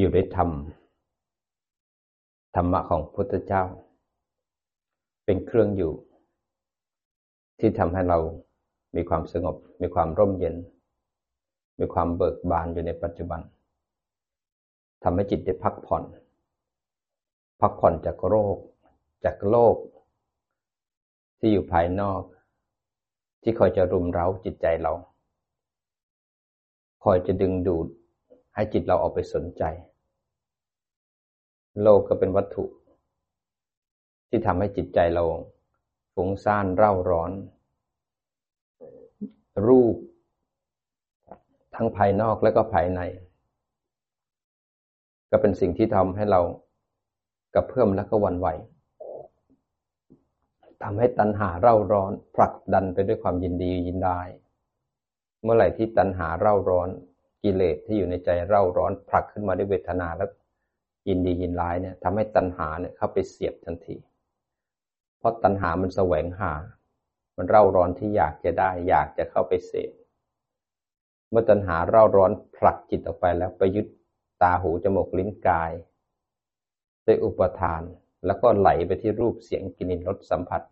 อยู่ด้วยธรรม ธรรมะของพุทธเจ้า เป็นเครื่องอยู่ ที่ทำให้เรามีความสงบ มีความร่มเย็น มีความเบิกบานอยู่ในปัจจุบันทำให้จิตได้พักผ่อน พักผ่อนจากโรค จากโลก ที่อยู่ภายนอก ที่คอยจะรุมเร้าจิตใจเรา คอยจะดึงดูดให้จิตเราออกไปสนใจ โลกก็เป็นวัตถุ ที่ทำให้จิตใจเราฟุ้งซ่านเร่าร้อน รูป ทั้งภายนอกและก็ภายใน ก็เป็นสิ่งที่ทำให้เรากระเพื่อมและก็วันไหวทำให้ตัณหาเร่าร้อนผลักดันไปด้วยความยินดียินได้ เมื่อไหร่ที่ตัณหาเร่าร้อนกิเลสที่อยู่ในใจเร่าร้อนผลักขึ้นมาด้วยเวทนาแล้ว ยินดียินร้ายเนี่ยทำให้ตัณหาเนี่ยเข้าไปเสียบทันที เพราะตัณหามันแสวงหา มันเร่าร้อนที่อยากจะได้ อยากจะเข้าไปเสพเมื่อตัณหาเร่าร้อนผลักจิตออกไปแล้วไปยึดตาหูจมูกลิ้นกายด้วยอุปทาน แล้วก็ไหลไปที่รูปเสียงกลิ่นรสสัมผัส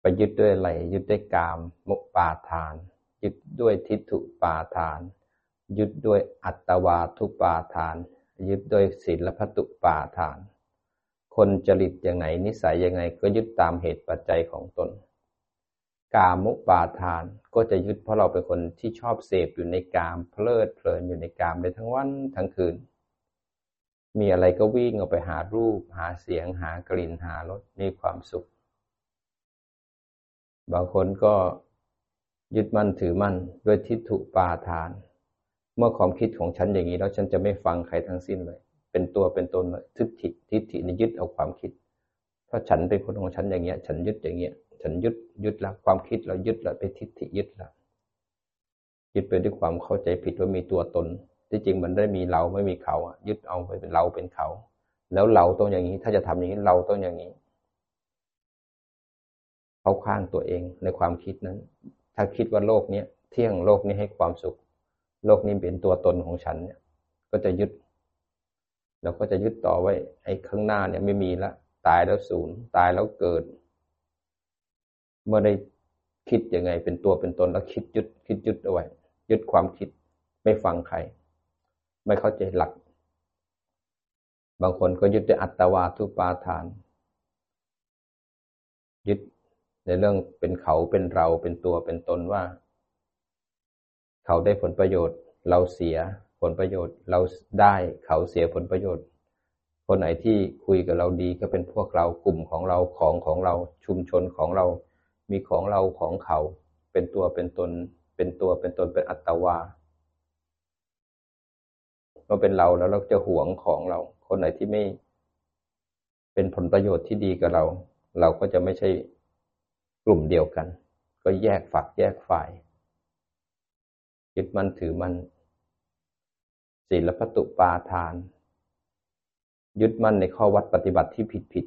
ไปยึดด้วยอะไรยึดด้วยกามมุปาทาน ยึดด้วยทิฏฐุปาทาน ยึดด้วยอัตวาทุปาทาน ยึดโดยศีลพัตุปาทาน คนจริตอย่างไหนนิสัยยังไงก็ยึดตามเหตุปัจจัยของตน กามุปาทานก็จะยึดเพราะเราเป็นคนที่ชอบเสพอยู่ในกามเพลิดเพลินอยู่ในกามเลยทั้งวันทั้งคืน มีอะไรก็วิ่งออกไปหารูป หาเสียงหากลิ่นหารสมีความสุข บางคนก็ยึดมั่นถือมั่นด้วยทิฏฐุปาทาน เมื่อความคิดของฉันอย่างนี้แล้วฉันจะไม่ฟังใครทั้งสิ้นเลย เป็นตัวเป็นตนเลยทิฏฐิทิฏฐินี่ยึดเอาความคิด ถ้าฉันเป็นคนของฉันอย่างเงี้ย ฉันยึดอย่างเงี้ย ฉันยึดยึดล้วความคิดเรายึดล้วไปทิฏฐิยึดล้วยึดไปด้วยความเข้าใจผิดว่ามีตัวตน ที่จริงมันได้มีเราไม่มีเขาอะ ยึดเอาไปเป็นเราเป็นเขา แล้วเราต้องอย่างนี้ ถ้าจะทำอย่างนี้เราต้องอย่างนี้เขาข้างตัวเองในความคิดนั้น ถ้าคิดว่าโลกนี้เที่ยงโลกนี้ให้ความสุข โลกนี้เป็นตัวตนของฉันเนี่ย ก็จะยึดเราก็จะยึดต่อไว้ ไอ้ข้างหน้าเนี่ยไม่มีละตายแล้วศูนย์ตายแล้วเกิด เมื่อได้คิดยังไง เป็นตัวเป็นตนแล้วคิดยึด คิดยึดเอาไว้ยึดความคิดไม่ฟังใคร ไม่เข้าใจหลัก บางคนก็ยึดด้วยอัตวาทุปาทาน ยึดในเรื่องเป็นเขาเป็นเราเป็นตัวเป็นตนว่า เขาได้ผลประโยชน์ เราเสียผลประโยชน์ เราได้เขาเสียผลประโยชน์ คนไหนที่คุยกับเราดีก็เป็นพวกเรากลุ่มของเราของของเราชุมชนของเรา มีของเราของเขา เป็นตัวเป็นตน เป็นตัวเป็นตนเป็นอัตวาเราเป็นเราแล้วเราจะหวงของเรา คนไหนที่ไม่เป็นผลประโยชน์ที่ดีกับเรา เราก็จะไม่ใช่กลุ่มเดียวกัน ก็แยกฝักแยกฝ่าย ยึดมั่นถือมั่นศีลพัตุปาทาน ยึดมั่นในข้อวัดปฏิบัติที่ผิดผิด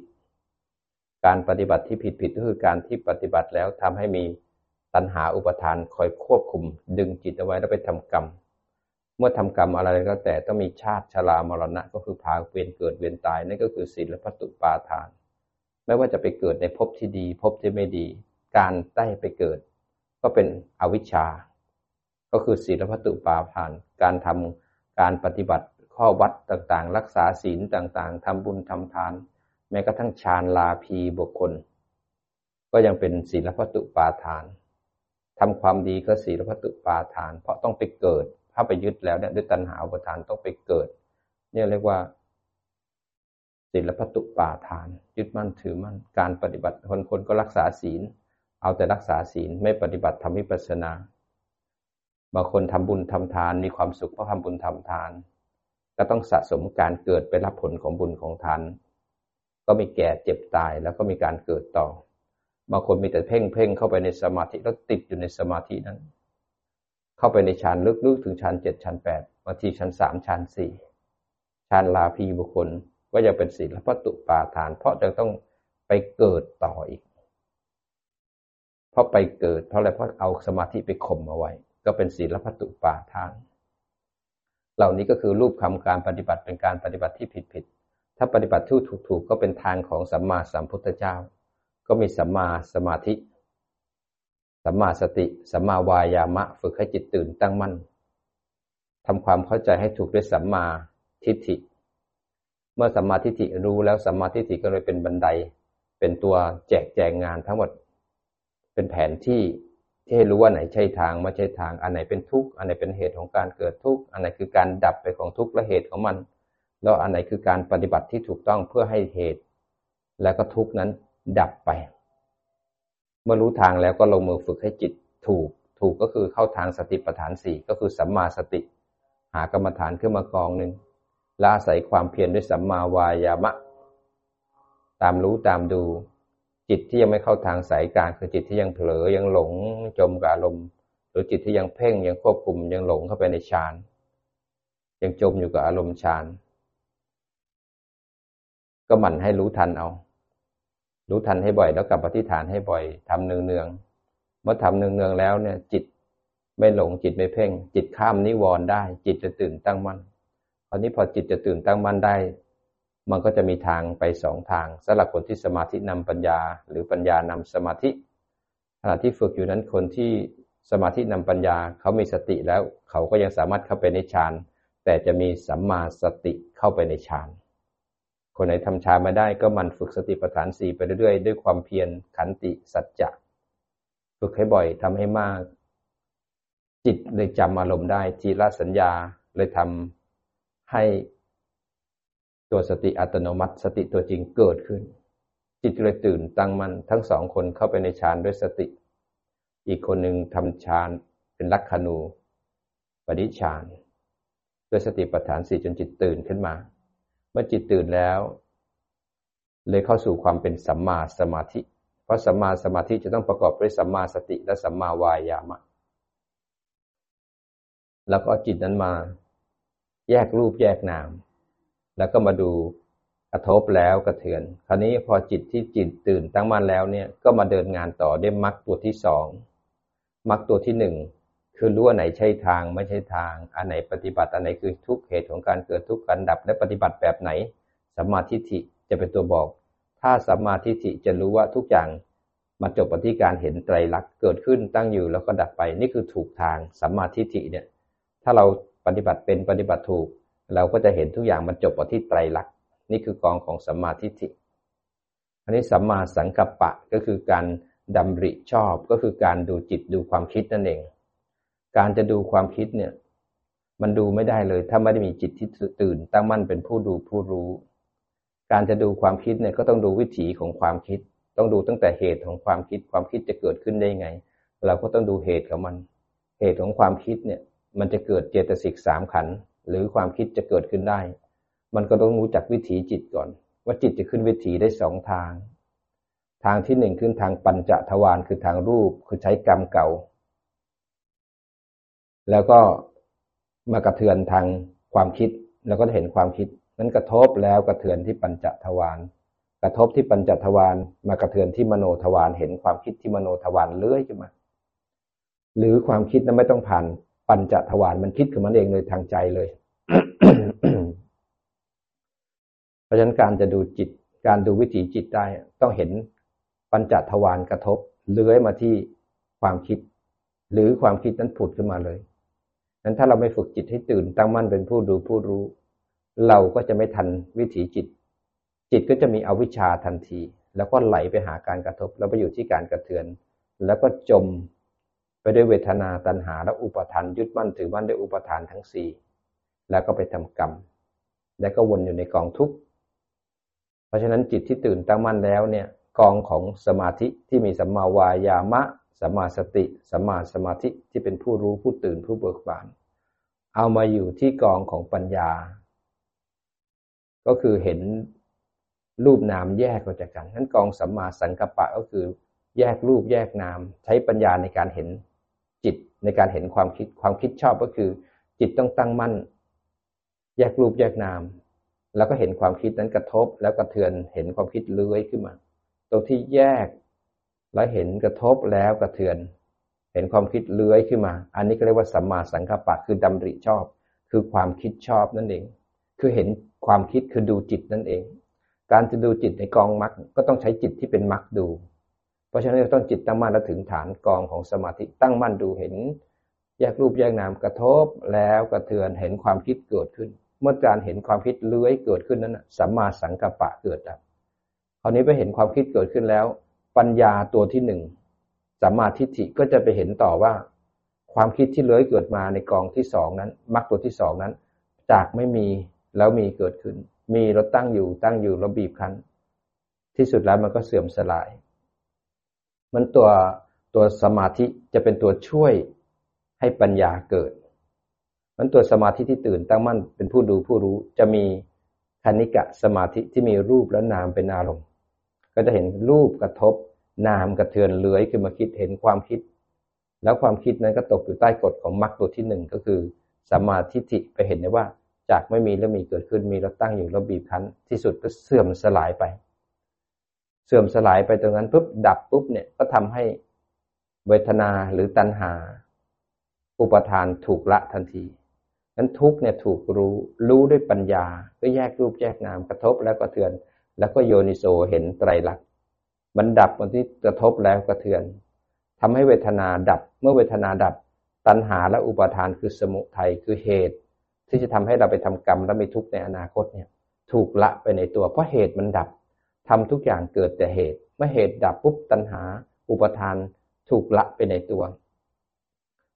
การปฏิบัติที่ผิดผิดก็คือการที่ปฏิบัติแล้วทำให้มีตัณหาอุปทานคอยควบคุม ดึงจิตเอาไว้แล้วไปทำกรรม เมื่อทำกรรมอะไรก็แต่ต้องมีชาติชรามรณะก็คือพาเวียนเกิดเวียนตายนั่นก็คือศีลพัตุปาทาน ไม่ว่าจะไปเกิดในภพที่ดีภพที่ไม่ดี การได้ไปเกิด ก็เป็นอวิชชา ก็คือศีลพัตุปาทาน การทำการปฏิบัติข้อวัดต่างๆ รักษาศีลต่างๆทำบุญทำทาน แม้กระทั่งฌานลาภีบุคคล ก็ยังเป็นศีลพัตุปาทานทำความดีก็ศีลพัตุปาทาน เพราะต้องไปเกิด ถ้าไปยึดแล้วเนี่ยด้วยตัณหาอุปทานต้องไปเกิด เนี่ยเรียกว่าศีลพัตุปาทาน ยึดมั่นถือมั่นการปฏิบัติคนคนก็รักษาศีล เอาแต่รักษาศีลไม่ปฏิบัติทำวิปัสสนา บางคนทำบุญทำทานมีความสุขเพราะทำบุญทำทาน ก็ต้องสะสมการเกิดไปรับผลของบุญของทาน ก็มีแก่เจ็บตายแล้วก็มีการเกิดต่อ บางคนมีแต่เพ่งเพ่งเข้าไปในสมาธิแล้วติดอยู่ในสมาธินั้น เข้าไปในฌานลึกๆถึงฌานเจ็ดฌานแปดบางทีฌานสามฌานสี่ฌานลาภีบุคคลก็ยังเป็นศีลพัตุปาทาน เพราะจะต้องไปเกิดต่ออีก เพราะไปเกิดเพราะอะไรเพราะเอาสมาธิไปข่มเอาไว้ ก็เป็นศีลพัตุปาทาน เหล่านี้ก็คือรูปคำการปฏิบัติเป็นการปฏิบัติที่ผิดผิด ถ้าปฏิบัติที่ถูกถูกก็เป็นทางของสัมมาสัมพุทธเจ้า ก็มีสัมมาสมาธิ สัมมาสติ สัมมาวายามะ ฝึกให้จิตตื่นตั้งมั่นทำความเข้าใจให้ถูกด้วยสัมมาทิฏฐิ เมื่อสัมมาทิฏฐิรู้แล้วสัมมาทิฏฐิก็เลยเป็นบันได เป็นตัวแจกแจงงานทั้งหมด เป็นแผนที่ ที่ให้รู้ว่าไหนใช่ทางไม่ใช่ทาง อันไหนเป็นทุกข์ อันไหนเป็นเหตุของการเกิดทุกข์ อันไหนคือการดับไปของทุกข์และเหตุของมัน แล้วอันไหนคือการปฏิบัติที่ถูกต้องเพื่อให้เหตุ แล้วก็ทุกข์นั้นดับไป เมื่อรู้ทางแล้วก็ลงมือฝึกให้จิตถูก ถูกก็คือเข้าทางสติปัฏฐานสี่ก็คือสัมมาสติ หากรรมฐานขึ้นมากองหนึ่งละอาศัยความเพียรด้วยสัมมาวายามะ ตามรู้ตามดู จิตที่ยังไม่เข้าทางสายกลางคือจิตที่ยังเผลอยังหลงจมกับอารมณ์หรือจิตที่ยังเพ่งยังควบคุมยังหลงเข้าไปในฌานยังจมอยู่กับอารมณ์ฌานก็หมั่นให้รู้ทันเอา รู้ทันให้บ่อยแล้วกลับปฏิฐานให้บ่อยทำเนืองเนืองเมื่อทำเนืองเนืองแล้วเนี่ย จิตไม่หลงจิตไม่เพ่ง จิตข้ามนิวรณ์ได้ จิตจะตื่นตั้งมั่นคราวนี้พอจิตจะตื่นตั้งมั่นได้ มันก็จะมีทางไปสองทางสำหรับคนที่สมาธินำปัญญา หรือปัญญานำสมาธิขณะที่ฝึกอยู่นั้นคนที่สมาธินำปัญญาเขามีสติแล้วเขาก็ยังสามารถเข้าไปในฌานแต่จะมีสัมมาสติเข้าไปในฌานคนไหนทำฌานมาได้ก็มันฝึกสติปัฏฐานสี่ไปเรื่อยๆ ด้วยความเพียรขันติสัจจะฝึกให้บ่อยทำให้มาก จิตเลยจำอารมณ์ได้ทีละสัญญาเลยทำให้ ตัวสติอัตโนมัติ สติตัวจริงเกิดขึ้น จิตเลยตื่นตั้งมัน่นทั้งสองคนเข้าไปในฌานด้วยสติ อีกคนหนึ่งทำฌานเป็นลักขณูปฏิฌานด้วยสติปัฏฐานสี่จนจิตตื่นขึ้นมา เมื่อจิตตื่นแล้ว เลยเข้าสู่ความเป็นสัมมาสมาธิ เพราะสัมมาสมาธิจะต้องประกอบด้วยสัมมาสติและสัมมาวายามะ แล้วก็จิตนั้นมา แยกรูปแยกนาม แล้วก็มาดูกระทบแล้วกระเทือน คราวนี้พอจิตที่จิตตื่นตั้งมั่นแล้วเนี่ยก็มาเดินงานต่อได้มรรคตัวที่สองมรรคตัวที่หนึ่งคือรู้ว่าไหนใช่ทางไม่ใช่ทาง อันไหนปฏิบัติอันไหนคือทุกเหตุของการเกิดทุกการดับและปฏิบัติแบบไหนสัมมาทิฏฐิจะเป็นตัวบอก ถ้าสัมมาทิฏฐิจะรู้ว่าทุกอย่างมาจบปฏิการเห็นไตรลักษณ์เกิดขึ้นตั้งอยู่แล้วก็ดับไปนี่คือถูกทางสัมมาทิฏฐิเนี่ยถ้าเราปฏิบัติเป็นปฏิบัติถูก เราก็จะเห็นทุกอย่างมันจบที่ไตรลักษณ์นี่คือกองของสัมมาทิฏฐิอันนี้สัมมาสังกัปปะก็คือการดำริชอบก็คือการดูจิตดูความคิดนั่นเอง การจะดูความคิดเนี่ย มันดูไม่ได้เลย ถ้าไม่ได้มีจิตที่ตื่น ตั้งมั่นเป็นผู้ดูผู้รู้ การจะดูความคิดเนี่ยก็ต้องดูวิถีของความคิด ต้องดูตั้งแต่เหตุของความคิด ความคิดจะเกิดขึ้นได้ไง เราก็ต้องดูเหตุของมัน เหตุของความคิดเนี่ย มันจะเกิดเจตสิกสามขันธ์ หรือความคิดจะเกิดขึ้นได้ มันก็ต้องรู้จักวิถีจิตก่อน ว่าจิตจะขึ้นวิถีได้สองทาง ทางที่หนึ่งขึ้นทางปัญจทวารคือทางรูปคือใช้กรรมเก่า แล้วก็มากระเทือนทางความคิดแล้วก็เห็นความคิดนั้นกระทบแล้วกระเทือนที่ปัญจทวารกระทบที่ปัญจทวารมากระเทือนที่มโนทวารเห็นความคิดที่มโนทวารเลื้อยขึ้นมา หรือความคิดนั้นไม่ต้องผ่าน ปัญจทวารมันคิดขึ้นมันเองเลยทางใจเลย เพราะฉะนั้นการจะดูจิต การดูวิถีจิตได้ต้องเห็นปัญจทวารกระทบเลื้อยมาที่ความคิด หรือความคิดนั้นผุดขึ้นมาเลยนั้นถ้าเราไม่ฝึกจิตให้ตื่นตั้งมั่นเป็นผู้ดูผู้รู้ เราก็จะไม่ทันวิถีจิต จิตก็จะมีอวิชชาทันที แล้วก็ไหลไปหาการกระทบ แล้วไปอยู่ที่การกระเทือน แล้วก็จม ไปด้วยเวทนาตัณหาและอุปทานยึดมั่นถือมั่นด้วยอุปทานทั้งสี่แล้วก็ไปทำกรรม แล้วก็วนอยู่ในกองทุกข์เพราะฉะนั้นจิตที่ตื่นตั้งมั่นแล้วเนี่ยกองของสมาธิที่มีสัมมาวายามะสัมมาสติสัมมาสมาธิที่เป็นผู้รู้ผู้ตื่นผู้เบิกบาน เอามาอยู่ที่กองของปัญญา ก็คือเห็นรูปนามแยกออกจากกันนั้นกองสัมมาสังกัปปะก็คือแยกรูปแยกนาม ใช้ปัญญาในการเห็น จิตในการเห็นความคิดความคิดชอบก็คือ จิตต้องตั้งมั่น แยกรูปแยกนาม แล้วก็เห็นความคิดนั้นกระทบ แล้วกระเทือนเห็นความคิดเลื้อยขึ้นมา ตรงที่แยกแล้วเห็นกระทบแล้วกระเทือน เห็นความคิดเลื้อยขึ้นมา อันนี้ก็เรียกว่าสัมมาสังกัปปะคือดำริชอบ คือความคิดชอบนั่นเอง คือเห็นความคิดคือดูจิตนั่นเอง การจะดูจิตในกองมรรคก็ต้องใช้จิตที่เป็นมรรคดู ราะฉะนั้นเราต้องจิตตั้งมั่นแล้วถึงฐานกองของสมาธิตั้งมั่นดูเห็น แยกรูปแยกนามกระทบแล้วกระเทือนเห็นความคิดเกิดขึ้น เมื่อการเห็นความคิดเลื้อยเกิดขึ้นนั้นสัมมาสังกัปปะเกิดดับคราวนี้ไปเห็นความคิดเกิดขึ้นแล้ว ปัญญาตัวที่หนึ่งสัมมาทิฏฐิก็จะไปเห็นต่อว่า ความคิดที่เลื้อยเกิดมาในกองที่สองนั้นมรรคตัวที่สองนั้น จากไม่มีแล้วมีเกิดขึ้น มีแล้วตั้งอยู่ตั้งอยู่แล้วบีบคั้น ที่สุดแล้วมันก็เสื่อมสลาย มันตัวตัวสมาธิจะเป็นตัวช่วยให้ปัญญาเกิด มันตัวสมาธิที่ตื่นตั้งมั่นเป็นผู้ดูผู้รู้จะมีคณิกะสมาธิที่มีรูปและนามเป็นอารมณ์ ก็จะเห็นรูปกระทบ นามกระเทือนเลื้อยขึ้นมาคิดเห็นความคิด แล้วความคิดนั้นก็ตกอยู่ใต้กฎของมรรคตัวที่หนึ่งก็คือสมาธิิไปเห็นได้ว่าจากไม่มีแล้วมีเกิดขึ้นมีแล้วตั้งอยู่แล้วบีบคั้นที่สุดก็เสื่อมสลายไป เสื่อมสลายไปตรงนั้นปุ๊บดับปุ๊บเนี่ยก็ทำให้เวทนาหรือตัณหา อุปทานถูกละทันทีนั้นทุกเนี่ยถูกรู้รู้ด้วยปัญญา ก็แยกรูปแยกนามกระทบแล้วกระเทือน แล้วก็โยนิโสเห็นไตรลักษณ์มันดับตอนที่กระทบแล้วกระเทือนทำให้เวทนาดับ เมื่อเวทนาดับ ตัณหาและอุปาทานคือสมุทัยคือเหตุ ที่จะทำให้เราไปทำกรรมและมีทุกข์ในอนาคตเนี่ย ถูกละไปในตัวเพราะเหตุมันดับ ทำทุกอย่างเกิดแต่เหตุ เมื่อเหตุดับปุ๊บตัณหา อุปทานถูกละไปในตัว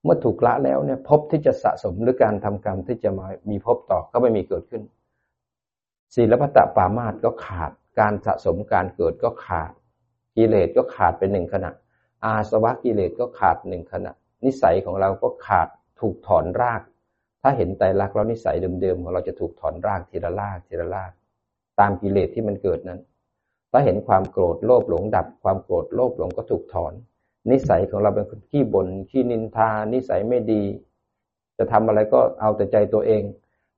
เมื่อถูกละแล้วเนี่ยพบที่จะสะสมหรือการทำกรรมที่จะมามีพบต่อก็ไม่มีเกิดขึ้นศีลพัตตปามาตก็ขาด การสะสมการเกิดก็ขาด กิเลสก็ขาดไปหนึ่งขณะ อาสวะกิเลสก็ขาดหนึ่งขณะ นิสัยของเราก็ขาดถูกถอนราก ถ้าเห็นไตรลักษณ์แล้วนิสัยเดิมๆของเราจะถูกถอนรากทีละรากทีละราก ตามกิเลสที่มันเกิดนั้น ถ้าเห็นความโกรธโลภหลงดับ ความโกรธโลภหลงก็ถูกถอน นิสัยของเราเป็นคนขี้บน่นขี้นินทา นิสัยไม่ดี จะทำอะไรก็เอาแต่ใจตัวเอง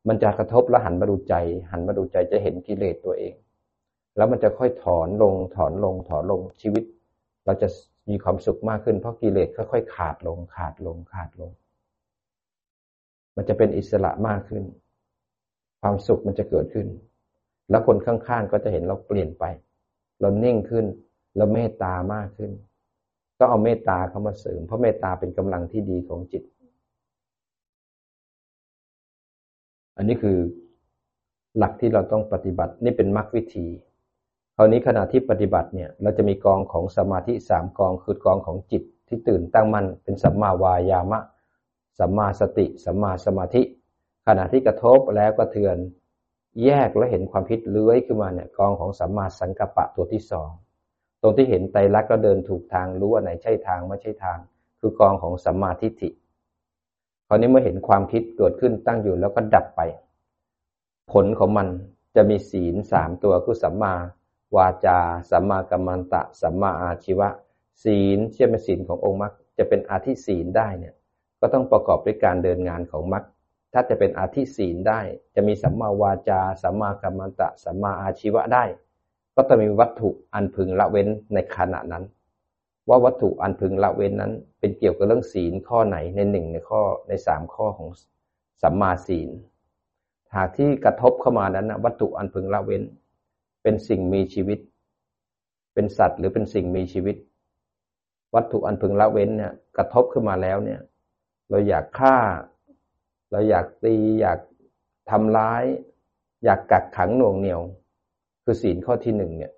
มันจะกระทบแล้วหันมาดูใจ หันมาดูใจจะเห็นกิเลสตัวเอง แล้วมันจะค่อยถอนลงถอนลงถอนลงชีวิต เราจะมีความสุขมากขึ้นเพราะกิเลสค่อยๆขาดลงขาดลงขาดลง มันจะเป็นอิสระมากขึ้น ความสุขมันจะเกิดขึ้น แล้วคนข้างๆก็จะเห็นเราเปลี่ยนไป เราเน่งขึ้น เราเมตตามากขึ้น ก็เอาเมตตาเข้ามาเสริม เพราะเมตตาเป็นกำลังที่ดีของจิต อันนี้คือหลักที่เราต้องปฏิบัตินี่เป็นมรรควิธีคราวนี้ขณะที่ปฏิบัติเนี่ยเราจะมีกองของสมาธิสามกองคือกองของจิตที่ตื่นตั้งมั่นเป็นสัมมาวายามะสัมมาสติสัมมาสมาธิ ขณะที่กระทบแล้วก็เทือน แยกและเห็นความพิษเลื้อยขึ้นมาเนี่ยกองของสัมมาสังกัปปะตัวที่สองตรงที่เห็นไตรลักษณ์ก็เดินถูกทางรู้ว่าไหนใช่ทางไม่ใช่ทาง คือกองของสัมมาทิฏฐิคราวนี้เมื่อเห็นความคิดเกิดขึ้นตั้งอยู่แล้วก็ดับไป ผลของมันจะมีศีลสามตัวคือสัมมาวาจาสัมมากัมมันตะสัมมาอาชีวะ ศีลเชื่อเป็นศีลขององค์มรรคจะเป็นอาทิศีลได้เนี่ยก็ต้องประกอบด้วยการเดินงานของมรรค ถ้าจะเป็นอาทิศีลได้ จะมีสัมมาวาจา สัมมากัมมันตะ สัมมาอาชีวะได้ ก็ต้องมีวัตถุอันพึงละเว้นในขณะนั้น ว่าวัตถุอันพึงละเว้นนั้น เป็นเกี่ยวกับเรื่องศีลข้อไหนในหนึ่งในข้อในสามข้อของสัมมาศีล หากที่กระทบเข้ามานั้นนะวัตถุอันพึงละเว้น เป็นสิ่งมีชีวิต เป็นสัตว์หรือเป็นสิ่งมีชีวิต วัตถุอันพึงละเว้นเนี่ยกระทบขึ้นมาแล้วเนี่ย เราอยากฆ่า เราอยากตีอยากทำร้าย อยากกักขังหน่วงเหนียว คือศีลข้อที่หนึ่งเนี่ย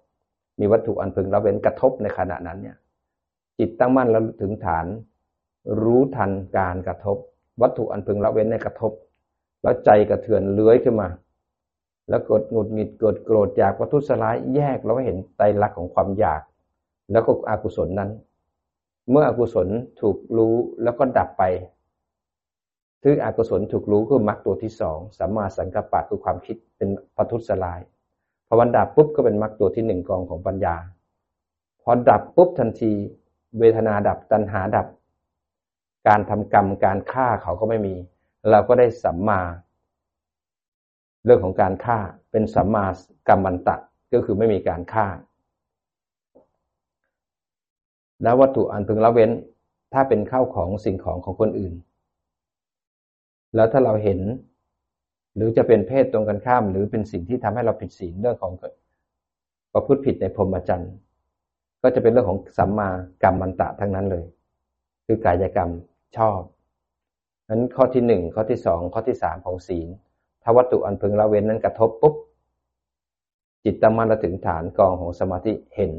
มีวัตถุอันพึงละเว้นกระทบในขณะนั้นเนี่ย จิตตั้งมั่นแล้วถึงฐาน รู้ทันการกระทบ วัตถุอันพึงละเว้นในกระทบ แล้วใจกระเทือนเลื้อยขึ้นมา แล้วกดหงุดหงิดเกิดโกรธอยากวัตถุสลายแยกเราก็เห็นไตรลักษณ์ของความอยาก แล้วก็อกุศลนั้น เมื่ออกุศลถูกรู้แล้วก็ดับไป คืออกุศลถูกรู้คือมรรคตัวที่สองสัมมาสังกัปปะคือความคิดเป็นปัทุสลายพอมันดับปุ๊บก็เป็นมรรคตัวที่หนึ่งกองของปัญญา พอดับปุ๊บทันที เวทนาดับตัณหาดับ การทำกรรมการฆ่าเขาก็ไม่มี เราก็ได้สัมมา เรื่องของการฆ่าเป็นสัมมากรรมันตะก็คือไม่มีการฆ่า แล้ววัตถุอันพึงละเว้น ถ้าเป็นข้าวของสิ่งของของคนอื่น แล้วถ้าเราเห็น หรือจะเป็นเพศตรงกันข้าม หรือเป็นสิ่งที่ทำให้เราผิดศีลเรื่องของประพฤติผิดในพรหมจรรย์ก็จะเป็นเรื่องของสัมมากรรมมันตะทั้งนั้นเลย คือกายกรรมชอบนั้นข้อที่หนึ่งข้อที่สองข้อที่สามของศีลถ้าวัตถุอันพึงละเว้นนั้นกระทบปุ๊บจิตตมันระถึงฐานกองของสมาธิเห็น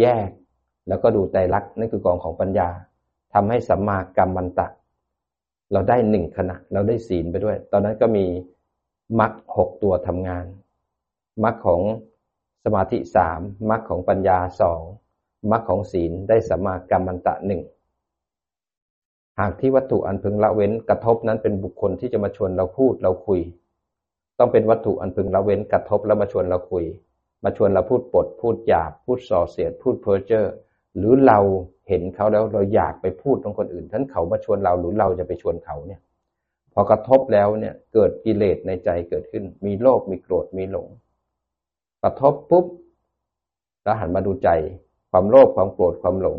แยกแล้วก็ดูใจรักนั่นคือกองของปัญญาทำให้สัมมากรรมมันตะ เราได้หนึ่งขณะ เราได้ศีลไปด้วย ตอนนั้นก็มีมรรคหกตัวทำงานมรรคของสมาธิสามมรรคของปัญญาสองมรรคของศีลได้สัมมากรรมมันตะหนึ่งหากที่วัตถุอันพึงละเว้นกระทบนั้นเป็นบุคคลที่จะมาชวนเราพูดเราคุย ต้องเป็นวัตถุอันพึงละเว้นกระทบแล้วมาชวนเราคุย มาชวนเราพูดปด พูดหยาบ พูดส่อเสียด พูดเพ้อเจ้อหรือเรา เห็นเขาแล้วเราอยากไปพูดตรงคนอื่นท่านเขามาชวนเราหรือเราจะไปชวนเขาเนี่ย พอกระทบแล้วเนี่ยเกิดกิเลสในใจเกิดขึ้น มีโลภมีโกรธมีหลง กระทบปุ๊บแล้วหันมาดูใจ ความโลภความโกรธความหลง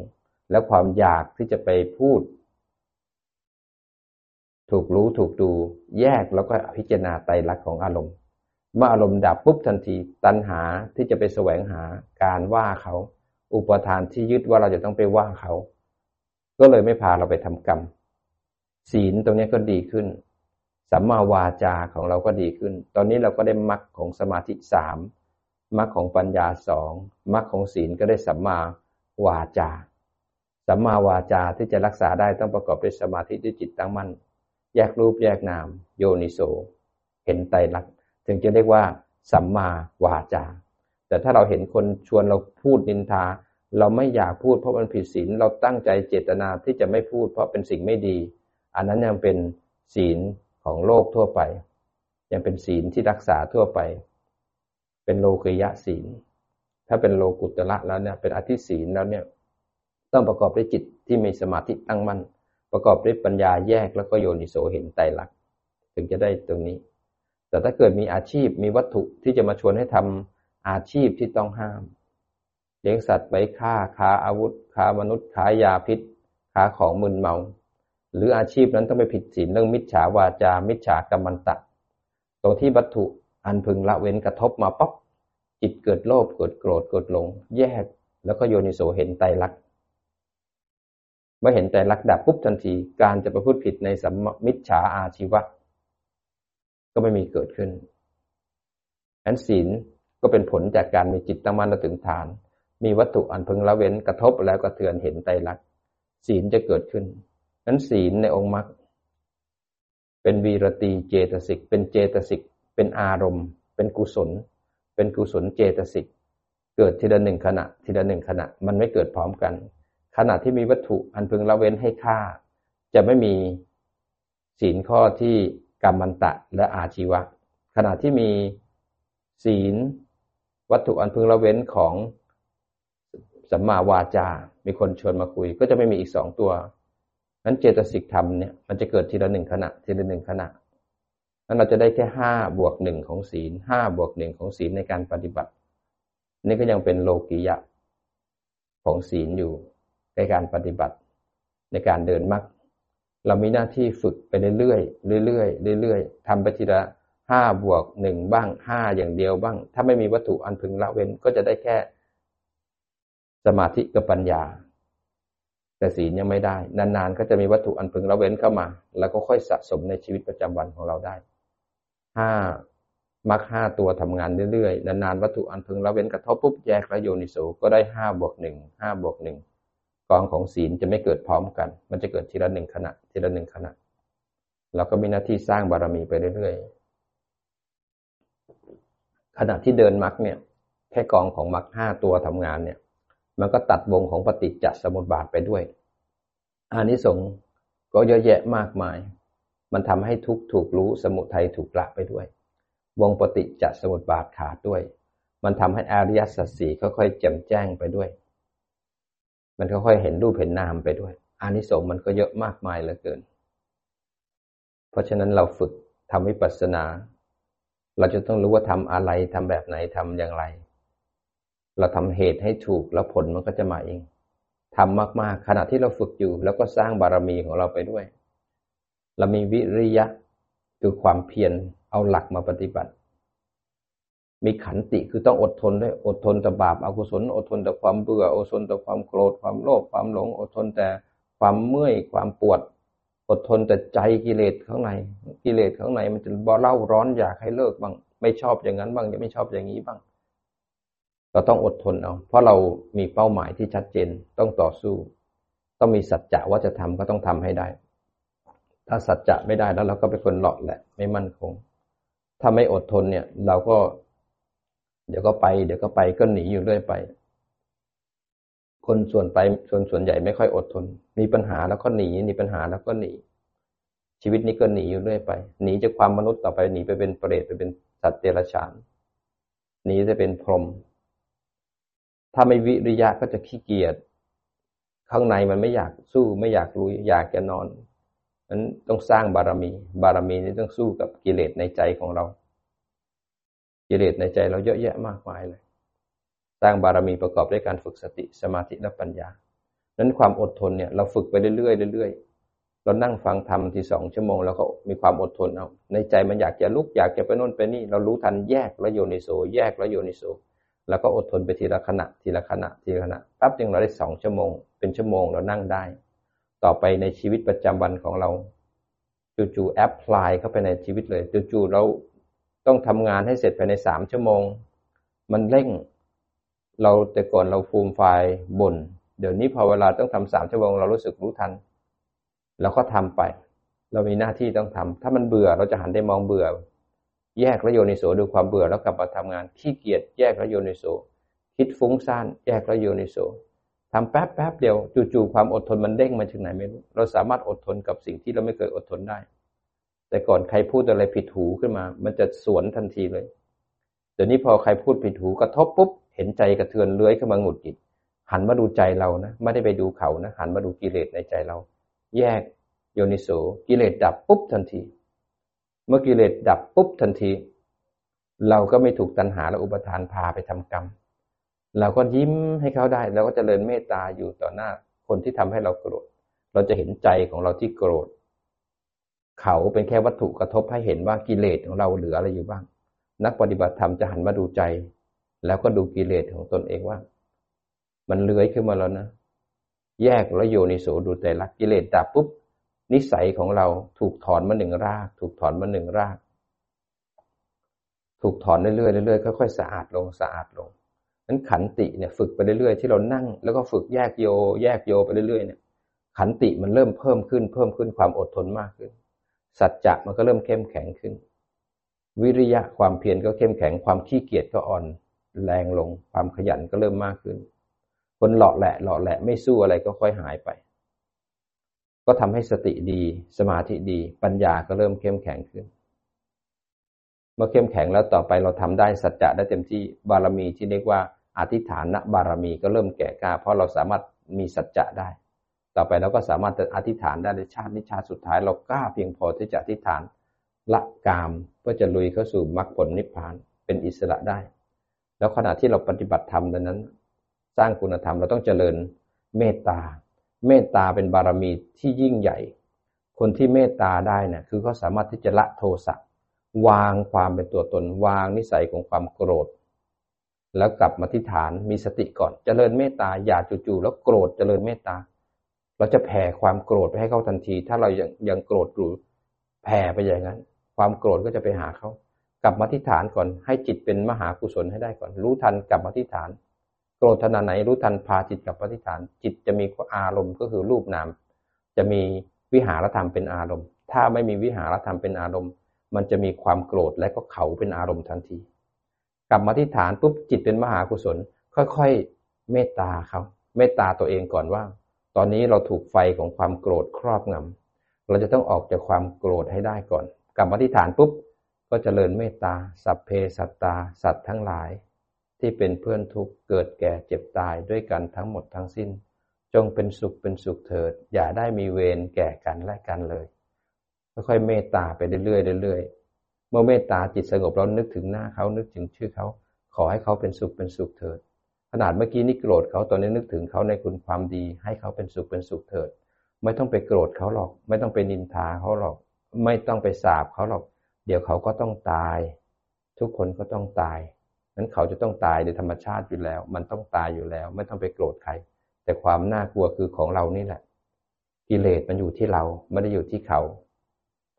และความอยากที่จะไปพูด ถูกรู้ถูกดูแยกแล้วก็พิจารณาไตรลักษณ์ของอารมณ์เมื่ออารมณ์ดับปุ๊บทันที ตัณหาที่จะไปแสวงหาการว่าเขา อุปทานที่ยึดว่าเราจะต้องไปว่าเขา ก็เลยไม่พาเราไปทำกรรม ศีลตรงนี้ก็ดีขึ้น สัมมาวาจาของเราก็ดีขึ้น ตอนนี้เราก็ได้มรรคของสมาธิสามมรรคของปัญญาสองมรรคของศีลก็ได้สัมมาวาจา สัมมาวาจาที่จะรักษาได้ต้องประกอบด้วยสมาธิด้วยจิตตั้งมั่น แยกรูปแยกนาม โยนิโส เห็นไตรลักษณ์ถึงจะเรียกว่าสัมมาวาจา แต่ถ้าเราเห็นคนชวนเราพูดนินทา เราไม่อยากพูดเพราะมันผิดศีลเราตั้งใจเจตนาที่จะไม่พูดเพราะเป็นสิ่งไม่ดี อันนั้นยังเป็นศีลของโลกทั่วไป ยังเป็นศีลที่รักษาทั่วไป เป็นโลกิยะศีล ถ้าเป็นโลกุตละแล้วเนี่ยเป็นอธิศีลแล้วเนี่ยต้องประกอบด้วยจิตที่มีสมาธิตั้งมั่นประกอบด้วยปัญญาแยกแล้วก็โยนิโสเห็นไตรลักษณ์ถึงจะได้ตรงนี้ แต่ถ้าเกิดมีอาชีพมีวัตถุที่จะมาชวนให้ทำอาชีพที่ต้องห้าม เลี้ยงสัตว์ไปฆ่าค้าอาวุธค้ามนุษย์ค้ายาพิษค้าของมึนเมา หรืออาชีพนั้นต้องไปผิดศีลเรื่องมิจฉาวาจา มิจฉากรรมันตะตรงที่วัตถุอันพึงละเว้นกระทบมาป๊อกจิตเกิดโลภเกิดโกรธเกิดหลง แยก แล้วก็โยนิโสเห็นไตรลักษณ์เมื่อเห็นใจรักดับปุ๊บทันที การจะประพฤติผิดในสัมมิจฉาอาชีวะ ก็ไม่มีเกิดขึ้นอันศีลก็เป็นผลจากการมีจิตตั้งมั่นและถึงฐาน มีวัตถุอันพึงละเว้นกระทบแล้วกระเทือนเห็นใจรักษณ์ศีลจะเกิดขึ้นนั้นศีลในองค์มรรคเป็นวีรตีเจตสิก เป็นเจตสิก เป็นอารมณ์ เป็นกุศล เป็นกุศลเจตสิก เกิดทีละหนึ่งขณะ ทีละหนึ่งขณะ มันไม่เกิดพร้อมกัน ขณะที่มีวัตถุอันพึงละเว้นให้ค่า จะไม่มีศีลข้อที่กรรมันตะและอาชีวะ ขณะที่มีศีล วัตถุอันพึงละเว้นของ สัมมาวาจา มีคนชวนมาคุย ก็จะไม่มีอีกสองตัว นั้นเจตสิกธรรมเนี่ยมันจะเกิดทีละหนึ่งขณะ ทีละหนึ่งขณะ นั้นเราจะได้แค่ห้าบวกหนึ่งของศีลห้าบวกหนึ่งของศีลในการปฏิบัติ นี่ก็ยังเป็นโลกิยะของศีลอยู่ในการปฏิบัติ ในการเดินมรรคเรามีหน้าที่ฝึกไปเรื่อยๆเรื่อยๆเรื่อยๆทำไปทีละห้าบวกหนึ่งบ้างห้าอย่างเดียวบ้าง ถ้าไม่มีวัตถุอันพึงละเว้นก็จะได้แค่ สมาธิกับปัญญา แต่ศีลยังไม่ได้ นานๆ ก็จะมีวัตถุอันพึงละเว้นเข้ามา แล้วก็ค่อยสะสมในชีวิตประจำวันของเราได้ห้ามักห้าตัวทำงานเรื่อยๆ นานๆ วัตถุอันพึงละเว้นกระทบปุ๊บแยกระโยนิโสก็ได้ห้าบวกหนึ่งห้าบวกหนึ่งกองของศีลจะไม่เกิดพร้อมกัน มันจะเกิดทีละหนึ่งขณะ ทีละหนึ่งขณะเราก็มีหน้าที่สร้างบารมีไปเรื่อยๆ ขณะที่เดินมรรคเนี่ย แค่กองของมรรคห้าตัวทำงานเนี่ย มันก็ตัดวงของปฏิจจสมุปบาทไปด้วยอานิสงส์ก็เยอะแยะมากมาย มันทำให้ทุกถูกรู้สมุทัยถูกละไปด้วย วงปฏิจจสมุปบาทขาดด้วย มันทำให้อริยสัจสี่ค่อยๆแจ่มแจ้งไปด้วย มันค่อยๆเห็นรูปเห็นนามไปด้วยอานิสงส์มันก็เยอะมากมายเหลือเกิน เพราะฉะนั้นเราฝึกทำวิปัสสนา เราจะต้องรู้ว่าทำอะไรทำแบบไหนทำอย่างไร เราทำเหตุให้ถูกแล้วผลมันก็จะมาเองทำมากๆ ขณะที่เราฝึกอยู่ แล้วก็สร้างบารมีของเราไปด้วย เรามีวิริยะคือความเพียรเอาหลักมาปฏิบัติ มีขันติคือต้องอดทนด้วยอดทนต่อบาปอกุศลอดทนต่อความเบื่ออดทนต่อความโกรธความโลภความหลง อดทนแต่ความเมื่อยความปวด อดทนแต่ใจกิเลสข้างในกิเลสข้างในมันจะบ่เล่าร้อนอยากให้เลิกบ้าง ไม่ชอบอย่างนั้นบ้างจะไม่ชอบอย่างนี้บ้าง เราต้องอดทนเอา เพราะเรามีเป้าหมายที่ชัดเจนต้องต่อสู้ ต้องมีสัจจะว่าจะทำก็ต้องทำให้ได้ ถ้าสัจจะไม่ได้แล้วเราก็เป็นคนหลอกแหละ ไม่มั่นคง ถ้าไม่อดทนเนี่ย เราก็ เดี๋ยวก็ไป เดี๋ยวก็ไปก็หนีอยู่เรื่อยไป คนส่วนไปส่วนส่วนใหญ่ไม่ค่อยอดทน มีปัญหาแล้วก็หนีมีปัญหาแล้วก็หนีชีวิตนี้ก็หนีอยู่เรื่อยไป หนีจากความมนุษย์ต่อไปหนีไปเป็นเปรตไปเป็นสัตว์เดรัจฉาน หนีจะเป็นพรหม ถ้าไม่วิริยะก็จะขี้เกียจข้างในมันไม่อยากสู้ไม่อยากลุยอยากจะนอนนั้นต้องสร้างบารมี บารมีนี้ต้องสู้กับกิเลสในใจของเรา กิเลสในใจเราเยอะแยะมากมายเลย สร้างบารมีประกอบด้วยการฝึกสติสมาธิและปัญญานั้นความอดทนเนี่ยเราฝึกไปเรื่อยๆเรื่อยๆเรานั่งฟังธรรมที่สองชั่วโมงแล้วก็มีความอดทนเอาในใจมันอยากจะลุกอยากจะไปโน่นไปนี่ เรารู้ทันแยกแล้วโยนิโสแยกแล้วโยนิโส แล้วก็อดทนไปทีละขณะทีละขณะทีละขณะแป๊บนึงเราได้สองชั่วโมง เป็นชั่วโมงเรานั่งได้ ต่อไปในชีวิตประจำวันของเราจู่ๆแอปพลายเข้าไปในชีวิตเลยจู่ๆเราต้องทำงานให้เสร็จภายในสามชั่วโมง มันเร่ง เราแต่ก่อนเราฟูมไฟล์บ่นเดี๋ยวนี้พอเวลาต้องทำสามชั่วโมงเรารู้สึกรู้ทันเราก็ทำไป เรามีหน้าที่ต้องทำถ้ามันเบื่อเราจะหันได้มองเบื่อ แยกระโยนิโสดูความเบื่อแล้วกลับมาทำงานขี้เกียจแยกระโยนิโสคิดฟุ้งซ่านแยกระโยนิโสทำแป๊บแป๊บเดียวจู่ๆความอดทนมันเด้งมาจากไหนไม่รู้เราสามารถอดทนกับสิ่งที่เราไม่เคยอดทนได้ แต่ก่อนใครพูดอะไรผิดหูขึ้นมา มันจะสวนทันทีเลย เดี๋ยวนี้พอใครพูดผิดหูกระทบปุ๊บเห็นใจกระเทือนเลื้อยขึ้นมาหงุดหงิดหันมาดูใจเรานะ ไม่ได้ไปดูเขานะ หันมาดูกิเลสในใจเรา แยกโยนิโสกิเลสดับปุ๊บทันที เมื่อกิเลสดับปุ๊บทันที เราก็ไม่ถูกตัณหาและอุปทานพาไปทำกรรม เราก็ยิ้มให้เขาได้เราก็จเจริญเมตตาอยู่ต่อหน้าคนที่ทำให้เราโกรธ เราจะเห็นใจของเราที่โกรธ เขาเป็นแค่วัตถุกระทบให้เห็นว่ากิเลสของเราเหลืออะไรอยู่บ้าง นักปฏิบัติธรรมจะหันมาดูใจ แล้วก็ดูกิเลสของตนเองว่า มันเลื้อยขึ้นมาแล้วนะ แยกแล้วโยนิโสดูใจรักกิเลสดับปุ๊บ นิสัยของเราถูกถอนมาหนึ่งราก ถูกถอนมาหนึ่งราก ถูกถอนเรื่อยๆเรื่อยๆค่อยๆสะอาดลงสะอาดลงนั้นขันติเนี่ยฝึกไปเรื่อยๆที่เรานั่ง แล้วก็ฝึกแยกโย แยกโยไปเรื่อยๆเนี่ย ขันติมันเริ่มเพิ่มขึ้น เพิ่มขึ้นความอดทนมากขึ้น สัจจะมันก็เริ่มเข้มแข็งขึ้น วิริยะความเพียรก็เข้มแข็งความขี้เกียจก็อ่อนแรงลง ความขยันก็เริ่มมากขึ้น คนหล่อแหละหล่อแหละไม่สู้อะไรก็ค่อยหายไป ก็ทำให้สติดี สมาธิดี ปัญญาก็เริ่มเข้มแข็งขึ้น เมื่อเข้มแข็งแล้วต่อไปเราทำได้สัจจะได้เต็มที่บารมีที่เรียกว่าอธิฐานบารมีก็เริ่มแก่กล้า เพราะเราสามารถมีสัจจะได้ ต่อไปเราก็สามารถอธิษฐานได้ในชาตินิชาสุดท้ายเรากล้าเพียงพอที่จะอธิษฐานละกามเพื่อจะลุยเข้าสู่มรรคผลนิพพานเป็นอิสระได้ แล้วขณะที่เราปฏิบัติธรรมดังนั้น สร้างคุณธรรมเราต้องเจริญเมตตา เมตตาเป็นบารมีที่ยิ่งใหญ่ คนที่เมตตาได้นี่ยคือเขาสามารถที่จะละโทสะวางความเป็นตัวตนวางนิสัยของความโกรธ แล้วกลับมาที่ฐานมีสติก่อนจเจริญเมตตาอย่าจู่ๆแล้วโกรธจเจริญเมตตา เราจะแผ่ความโกรธไปให้เขาทันที ถ้าเรายังยังโกรธอยู่แผ่ไปอย่างนั้น ความโกรธก็จะไปหาเขากลับมาที่ฐานก่อนให้จิตเป็นมหากุศลให้ได้ก่อน รู้ทันกลับมาที่ฐาน โกรธขนาดไหนรู้ทันพาจิตกับปฏิฐาน จิตจะมีอารมณ์ก็คือรูปนาม จะมีวิหารธรรมเป็นอารมณ์ ถ้าไม่มีวิหารธรรมเป็นอารมณ์ มันจะมีความโกรธและก็เขาเป็นอารมณ์ทันที กลับมาที่ฐานปุ๊บจิตเป็นมหากุศล ค่อยๆ เมตตาเขาเมตตาตัวเองก่อนว่า ตอนนี้เราถูกไฟของความโกรธครอบงำเราจะต้องออกจากความโกรธให้ได้ก่อน กลับมาที่ฐานปุ๊บก็จเจริญเมตตาสัพเพสัตตาสัตว์ทั้งหลาย ที่เป็นเพื่อนทุกเกิดแก่เจ็บตายด้วยกันทั้งหมดทั้งสิ้น จงเป็นสุขเป็นสุขเถิด อย่าได้มีเวรแก่กันและกันเลยค่อยๆเมตตาไปเรื่อยๆเรื่อยๆเมื่อเมตตาจิตสงบเรานึกถึงหน้าเขานึกถึงชื่อเขา ขอให้เขาเป็นสุขเป็นสุขเถิด ขนาดเมื่อกี้นี่โกรธเขาตอนนี้นึกถึงเขาในคุณความดี ให้เขาเป็นสุขเป็นสุขเถิด ไม่ต้องไปโกรธเขาหรอก ไม่ต้องไปนินทาเขาหรอก ไม่ต้องไปสาบเขาหรอก เดี๋ยวเขาก็ต้องตาย ทุกคนก็ต้องตาย นั้นเขาจะต้องตายโดยธรรมชาติอยู่แล้ว มันต้องตายอยู่แล้ว ไม่ต้องไปโกรธใคร แต่ความน่ากลัวคือของเรานี่แหละ กิเลสมันอยู่ที่เราไม่ได้อยู่ที่เขา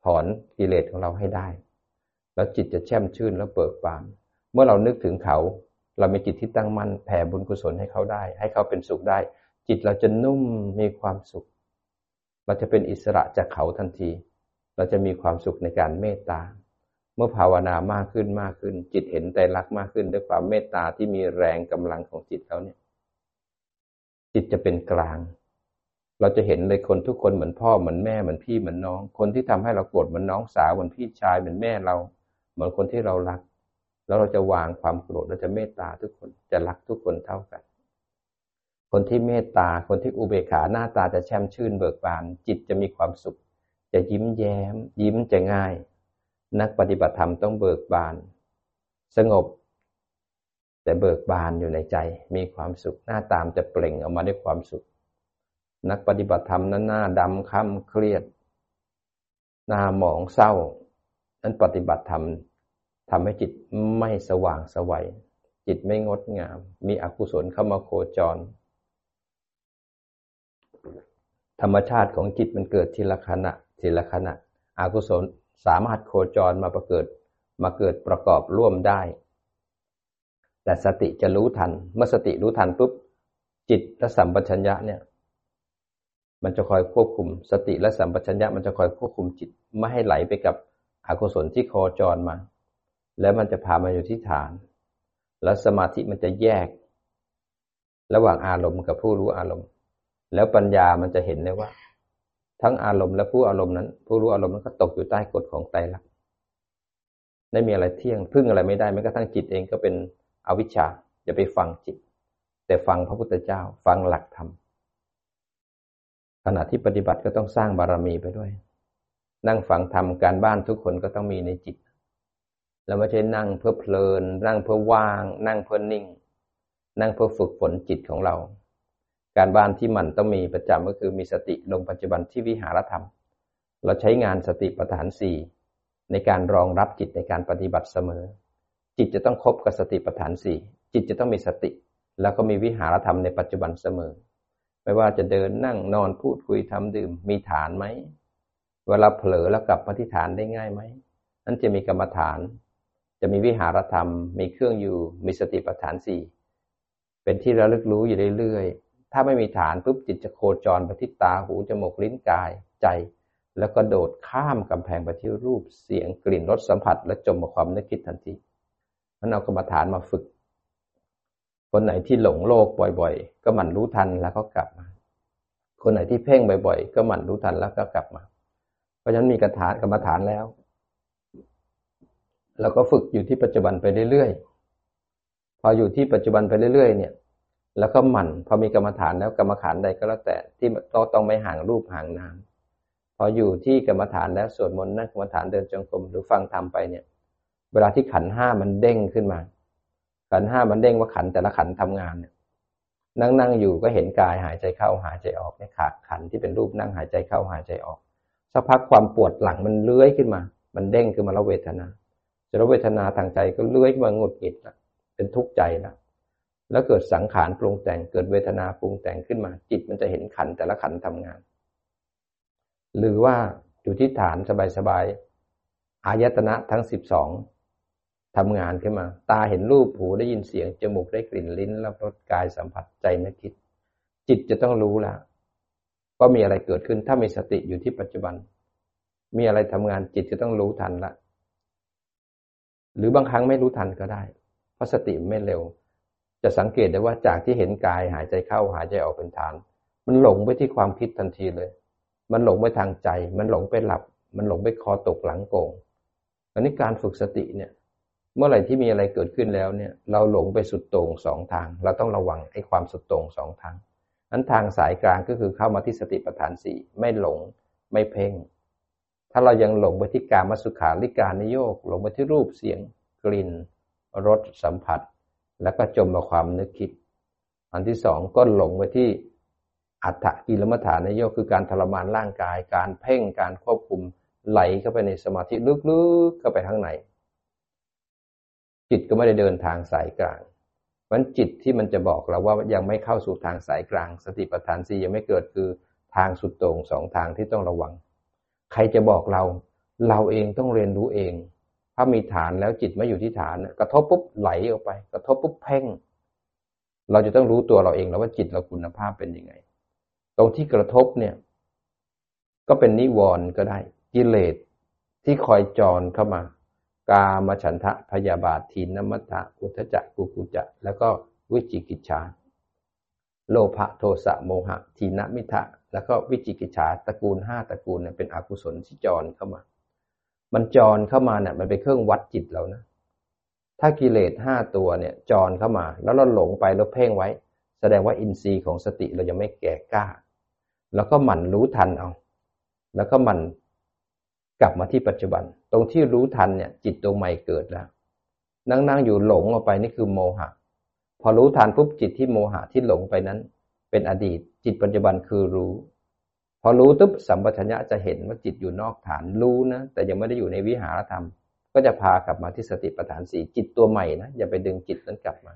ถอนกิเลสของเราให้ได้ แล้วจิตจะแช่มชื่นแล้วเบิกบาน เมื่อเรานึกถึงเขา เรามีจิตที่ตั้งมั่นแผ่บุญกุศลให้เขาได้ ให้เขาเป็นสุขได้ จิตเราจะนุ่มมีความสุข เราจะเป็นอิสระจากเขาทันที เราจะมีความสุขในการเมตตา เมื่อภาวนามากขึ้นมากขึ้น จิตเห็นใจรักมากขึ้น ด้วยความเมตตาที่มีแรงกำลังของจิตแล้วเนี่ย จิตจะเป็นกลาง เราจะเห็นเลยคนทุกคนเหมือนพ่อเหมือนแม่เหมือนพี่เหมือนน้อง คนที่ทำให้เราโกรธเหมือนน้องสาวเหมือนพี่ชายเหมือนแม่เรา เหมือนคนที่เรารัก แล้วเราจะวางความโกรธเราจะเมตตาทุกคนจะรักทุกคนเท่ากัน คนที่เมตตาคนที่อุเบกขาหน้าตาจะแช่มชื่นเบิกบาน จิตจะมีความสุข จะยิ้มแย้ม ยิ้มจะง่าย นักปฏิบัติธรรมต้องเบิกบาน สงบ แต่เบิกบานอยู่ในใจ มีความสุขหน้าตามจะเปล่งออกมาด้วยความสุข นักปฏิบัติธรรมนั้นหน้าดำค่ำเครียด หน้าหมองเศร้า นั้นปฏิบัติธรรมทำให้จิตไม่สว่างสวัยจิตไม่งดงาม มีอกุศลเข้ามาโคจร ธรรมชาติของจิตมันเกิดทีละขณะทีละขณะอกุศล สามารถโคจรมาประเกิดมาเกิดประกอบร่วมได้ แต่สติจะรู้ทัน เมื่อสติรู้ทันปุ๊บจิตและสัมปชัญญะเนี่ย มันจะคอยควบคุม สติและสัมปชัญญะมันจะคอยควบคุมจิตไม่ให้ไหลไปกับอกุศลที่โคจรมา แล้วมันจะพามาอยู่ที่ฐาน แล้วสมาธิมันจะแยก ระหว่างอารมณ์กับผู้รู้อารมณ์ แล้วปัญญามันจะเห็นได้ว่า ทั้งอารมณ์และผู้อารมณ์นั้น ผู้รู้อารมณ์นั้นก็ตกอยู่ใต้กฎของไตรลักษณ์ไม่มีอะไรเที่ยงพึ่งอะไรไม่ได้แม้กระทั่งจิตเองก็เป็นอวิชชาอย่าไปฟังจิต แต่ฟังพระพุทธเจ้าฟังหลักธรรมขณะที่ปฏิบัติก็ต้องสร้างบารมีไปด้วย นั่งฟังธรรมการบ้านทุกคนก็ต้องมีในจิต แล้วไม่ใช่นั่งเพื่อเพลิน นั่งเพื่อว่าง นั่งเพื่อนิ่ง นั่งเพื่อฝึกฝนจิตของเรา การบ้านที่มันต้องมีประจำก็คือมีสติลงปัจจุบันที่วิหารธรรม เราใช้งานสติปัฏฐานสี่ในการรองรับจิตในการปฏิบัติเสมอ จิตจะต้องคบกับสติปัฏฐานสี่จิตจะต้องมีสติ แล้วก็มีวิหารธรรมในปัจจุบันเสมอ ไม่ว่าจะเดินนั่งนอนพูดคุยทำดื่ม มีฐานไหมเวลาเผลอแล้วกลับมาที่ฐานได้ง่ายไหมนั่นจะมีกรรมฐาน จะมีวิหารธรรม มีเครื่องอยู่ มีสติปัฏฐานสี่เป็นที่ระลึกรู้อยู่เรื่อย ถ้าไม่มีฐานปุ๊บจิตจะโคจรไปที่ตาหูจมูกลิ้นกายใจ แล้วก็โดดข้ามกำแพงไปที่รูปเสียงกลิ่นรสสัมผัส และจมมาความนึกคิดทันทีมันเอากรรมฐานมาฝึก คนไหนที่หลงโลกบ่อยๆ ก็หมั่นรู้ทันแล้วก็กลับมา คนไหนที่เพ่งบ่อยๆ ก็หมั่นรู้ทันแล้วก็กลับมา เพราะฉะนั้นมีกระฐานกรรมฐานแล้วเราก็ฝึกอยู่ที่ปัจจุบันไปเรื่อยๆ พออยู่ที่ปัจจุบันไปเรื่อยๆ เนี่ย แล้วก็หมั่นพอมีกรรมฐานแล้วกรรมฐานใดก็แล้วแต่ที่ต้องต้องไม่ห่างรูปห่างนามพออยู่ที่กรรมฐานแล้วสวดมนต์นั่งกรรมฐานเดินจงกรมหรือฟังธรรมไปเนี่ย เวลาที่ขันห้ามันเด้งขึ้นมา ขันห้ามันเด้งว่าขันแต่ละขันทำงานเนี่ยนั่งนั่งอยู่ก็เห็นกายหายใจเข้าหายใจออกเนี่ยขาดขันที่เป็นรูปนั่งหายใจเข้าหายใจออกสักพักความปวดหลังมันเลื้อยขึ้นมา มันเด้งขึ้นมาแล้วเวทนาจะเวทนาทางใจก็เลื้อยมาหงุดหงิดละเป็นทุกข์ใจละ แล้วเกิดสังขารปรุงแต่งเกิดเวทนาปรุงแต่งขึ้นมา จิตมันจะเห็นขันแต่ละขันทำงาน หรือว่าอยู่ที่ฐานสบายๆอายตนะทั้งสิบสองทำงานขึ้นมา ตาเห็นรูปหูได้ยินเสียงจมูกได้กลิ่นลิ้นแล้วรสกายสัมผัสใจนึกคิด จิตจะต้องรู้ล้วว่ามีอะไรเกิดขึ้นถ้ามีสติอยู่ที่ปัจจุบัน มีอะไรทำงานจิตจะต้องรู้ทันละ หรือบางครั้งไม่รู้ทันก็ได้ เพราะสติไม่เร็ว จะสังเกตได้ว่าจากที่เห็นกายหายใจเข้าหายใจออกเป็นฐาน มันหลงไปที่ความคิดทันทีเลย มันหลงไปทางใจ มันหลงไปหลับ มันหลงไปคอตกหลังโกงอันนี้การฝึกสติเนี่ย เมื่อไหร่ที่มีอะไรเกิดขึ้นแล้วเนี่ย เราหลงไปสุดโต่งสองทาง เราต้องระวังไอ้ความสุดโต่งสองทางนั้นทางสายกลางก็คือเข้ามาที่สติปัฏฐานสี่ไม่หลงไม่เพ่ง ถ้าเรายังหลงไปที่การมสุขาริการนิโยกหลงไปที่รูปเสียงกลิ่นรสสัมผัส แล้วก็จมมาความนึกคิด อันที่สองก็หลงไปที่อัตถกิลมัฐานโยคือการทรมานร่างกาย การเพ่งการควบคุมไหลเข้าไปในสมาธิลึกๆเข้าไปข้างในจิตก็ไม่ได้เดินทางสายกลางมันจิตที่มันจะบอกเราว่ายังไม่เข้าสู่ทางสายกลาง สติปัฏฐานสี่ยังไม่เกิดคือทางสุดโต่งสองทางที่ต้องระวัง ใครจะบอกเรา เราเองต้องเรียนรู้เอง ถ้ามีฐานแล้วจิตไม่อยู่ที่ฐาน กระทบปุ๊บไหลออกไป กระทบปุ๊บเพ่ง เราจะต้องรู้ตัวเราเองแล้วว่าจิตเราคุณภาพเป็นยังไง ตรงที่กระทบเนี่ย ก็เป็นนิวรณ์ก็ได้กิเลสที่คอยจรเข้ามา กามฉันทะพยาบาททีนมัตตะอุทจักกุกุจะ แล้วก็วิจิกิจฉาโลภะโทสะโมหะ ทีนมิทะ แล้วก็วิจิกิจฉาตระกูลห้าตระกูลเนี่ยเป็นอกุศลที่จรเข้ามา มันจรเข้ามาเนี่ยมันเป็นเครื่องวัดจิตเรานะ ถ้ากิเลสห้าตัวเนี่ยจรเข้ามา แล้วเราหลงไปแล้วเพ่งไว้ แสดงว่าอินทรีย์ของสติเรายังไม่แก่กล้า แล้วก็หมั่นรู้ทันเอา แล้วก็หมั่นกลับมาที่ปัจจุบัน ตรงที่รู้ทันเนี่ย จิตตัวใหม่เกิดแล้วนั่งนั่งอยู่หลงออกไปนี่คือโมหะ พอรู้ทันปุ๊บจิตที่โมหะที่หลงไปนั้น เป็นอดีต จิตปัจจุบันคือรู้ พอรู้ปุ๊บสัมปชัญญะจะเห็นว่าจิตอยู่นอกฐานรู้นะแต่ยังไม่ได้อยู่ในวิหารธรรม ก็จะพากลับมาที่สติปัฏฐานสี่จิตตัวใหม่นะอย่าไปดึงจิตนั้นกลับมา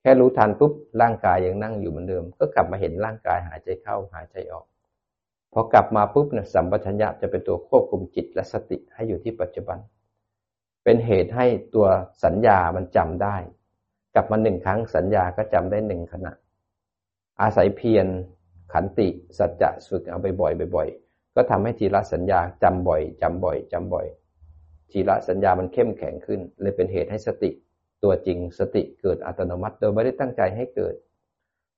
แค่รู้ทันปุ๊บร่างกายยังนั่งอยู่เหมือนเดิม ก็กลับมาเห็นร่างกายหายใจเข้าหายใจออกพอกลับมาปุ๊บเนี่ยสัมปชัญญะจะเป็นตัวควบคุมจิตและสติให้อยู่ที่ปัจจุบัน เป็นเหตุให้ตัวสัญญามันจำได้ กลับมาหนึ่งครั้งสัญญาก็จำได้หนึ่งขณะ อาศัยเพียร ขันติสัจจะฝึกเอาไปบ่อยบ่อยก็ทำให้ทีละสัญญาจำบ่อยจำบ่อยจำบ่อย ทีละสัญญามันเข้มแข็งขึ้น เลยเป็นเหตุให้สติ ตัวจริงสติเกิดอัตโนมัติโดยไม่ได้ตั้งใจให้เกิด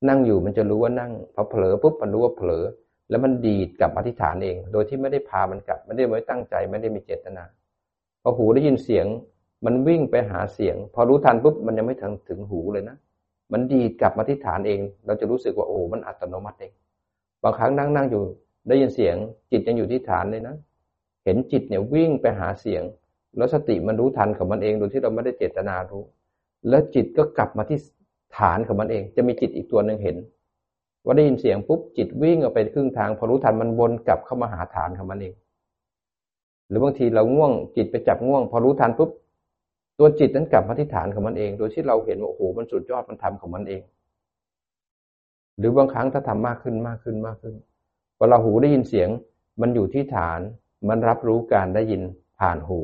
นั่งอยู่มันจะรู้ว่านั่งพอเผลอปุ๊บมันรู้ว่าเผลอ แล้วมันดีดกลับมาที่ฐานเอง โดยที่ไม่ได้พามันกลับไม่ได้ไม่ตั้งใจไม่ได้มีเจตนาพอหูได้ยินเสียง มันวิ่งไปหาเสียง พอรู้ทันปุ๊บมันยังไม่ถึงถึงหูเลยนะ มันดีดกลับมาที่ฐานเอง เราจะรู้สึกว่าโอ้มันอัตโนมัติเอง บางครั้งนั่งนั่งอยู่ได้ยินเสียง จิตยังอยู่ที่ฐานเลยนะ เห็นจิตเนี่ยวิ่งไปหาเสียง แล้วสติมันรู้ทันของมันเองโดยที่เราไม่ได้เจตนารู้ แล้วจิตก็กลับมาที่ฐานของมันเอง จะมีจิตอีกตัวหนึ่งเห็น ว่าได้ยินเสียงปุ๊บจิตวิ่งออกไปครึ่งทางพอรู้ทันมันวนกลับเข้ามาหาฐานของมันเอง หรือบางทีเราง่วงจิตไปจับง่วง พอรู้ทันปุ๊บ ตัวจิตนั้นกลับมาที่ฐานของมันเอง โดยที่เราเห็นว่าโอ้โหมันสุดยอดมันทำของมันเอง หรือบางครั้งถ้าทำมากขึ้นมากขึ้นมากขึ้นพอเราหูได้ยินเสียง มันอยู่ที่ฐาน มันรับรู้การได้ยินผ่านหู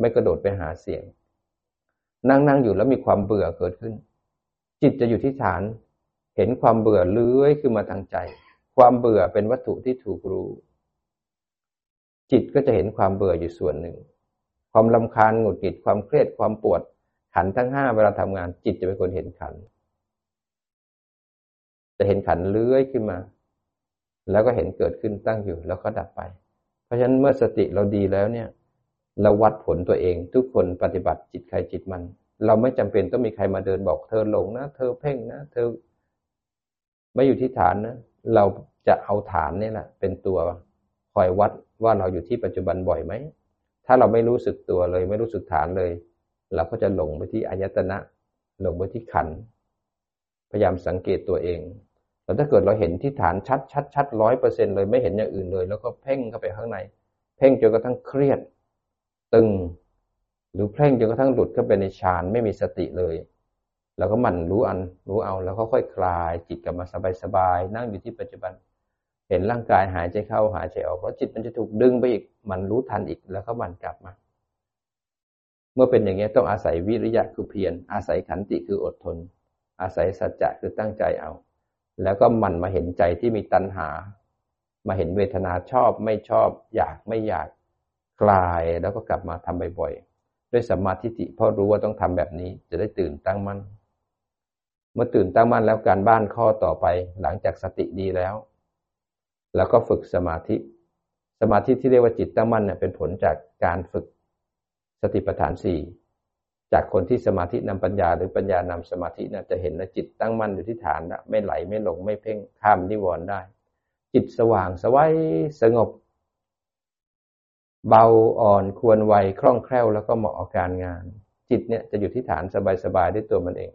ไม่กระโดดไปหาเสียง นั่งนั่งอยู่แล้วมีความเบื่อเกิดขึ้น จิตจะอยู่ที่ฐาน เห็นความเบื่อเลื้อยขึ้นมาทางใจ ความเบื่อเป็นวัตถุที่ถูกรู้ จิตก็จะเห็นความเบื่ออยู่ส่วนหนึ่ง ความลำคาญหงุดหงิดความเครียดความปวด ขันทั้งห้าเวลาทำงานจิตจะเป็นคนเห็นขัน จะเห็นขันเลื้อยขึ้นมา แล้วก็เห็นเกิดขึ้นตั้งอยู่ แล้วก็ดับไป เพราะฉะนั้นเมื่อสติเราดีแล้วเนี่ย เราวัดผลตัวเองทุกคนปฏิบัติจิตใครจิตมัน เราไม่จำเป็นต้องมีใครมาเดินบอก เธอหลงนะเธอเพ่งนะเธอไม่อยู่ที่ฐานนะเราจะเอาฐานนี่แหละเป็นตัวคอยวัดว่าเราอยู่ที่ปัจจุบันบ่อยไหม ถ้าเราไม่รู้สึกตัวเลย ไม่รู้สึกฐานเลย เราก็จะหลงไปที่อายตนะ หลงไปที่ขัน พยายามสังเกตตัวเองแต่ถ้าเกิดเราเห็นที่ฐานชัดชัดชัดร้อยเปอร์เซ็นเลยไม่เห็นอย่างอื่นเลย แล้วก็เพ่งเข้าไปข้างใน เพ่งจนกระทั่งเครียด ตึง หรือเพ่งจนกระทั่งหลุดเข้าไปในฌานไม่มีสติเลยเราก็มันรู้อันรู้เอาแล้วก็ค่อยคลายจิตกลับมาสบายๆนั่งอยู่ที่ปัจจุบัน เห็นร่างกายหายใจเข้าหายใจออกเพราะจิตมันจะถูกดึงไปอีก มันรู้ทันอีกแล้วก็มันกลับมา เมื่อเป็นอย่างนี้ต้องอาศัยวิริยะคือเพียรอาศัยขันติคืออดทน อาศัยสัจจะคือตั้งใจเอา แล้วก็มันมาเห็นใจที่มีตัณหา มาเห็นเวทนาชอบไม่ชอบ อยากไม่อยากคลายแล้วก็กลับมาทำบ่อยๆด้วยสัมมาทิฏฐิเพราะรู้ว่าต้องทำแบบนี้จะได้ตื่นตั้งมั่นเมื่อตื่นตั้งมั่นแล้วการบ้านข้อต่อไปหลังจากสติดีแล้ว แล้วก็ฝึกสมาธิ มาธิที่เรียกว่าจิตตั้งมั่นเนี่ยเป็นผลจากการฝึกสติปัฏฐานสี่จากคนที่สมาธินำปัญญาหรือปัญญานำสมาธิเนี่ยจะเห็นว่าจิตตั้งมั่นอยู่ที่ฐานนะไม่ไหลไม่หลงไม่เพ่งข้ามนิวรณ์ได้ จิตสว่างสวัยสงบ เบาอ่อนควรไวคล่องแคล่วแล้วก็เหมาะกับการงาน จิตเนี่ยจะอยู่ที่ฐานสบายๆด้วยตัวมันเอง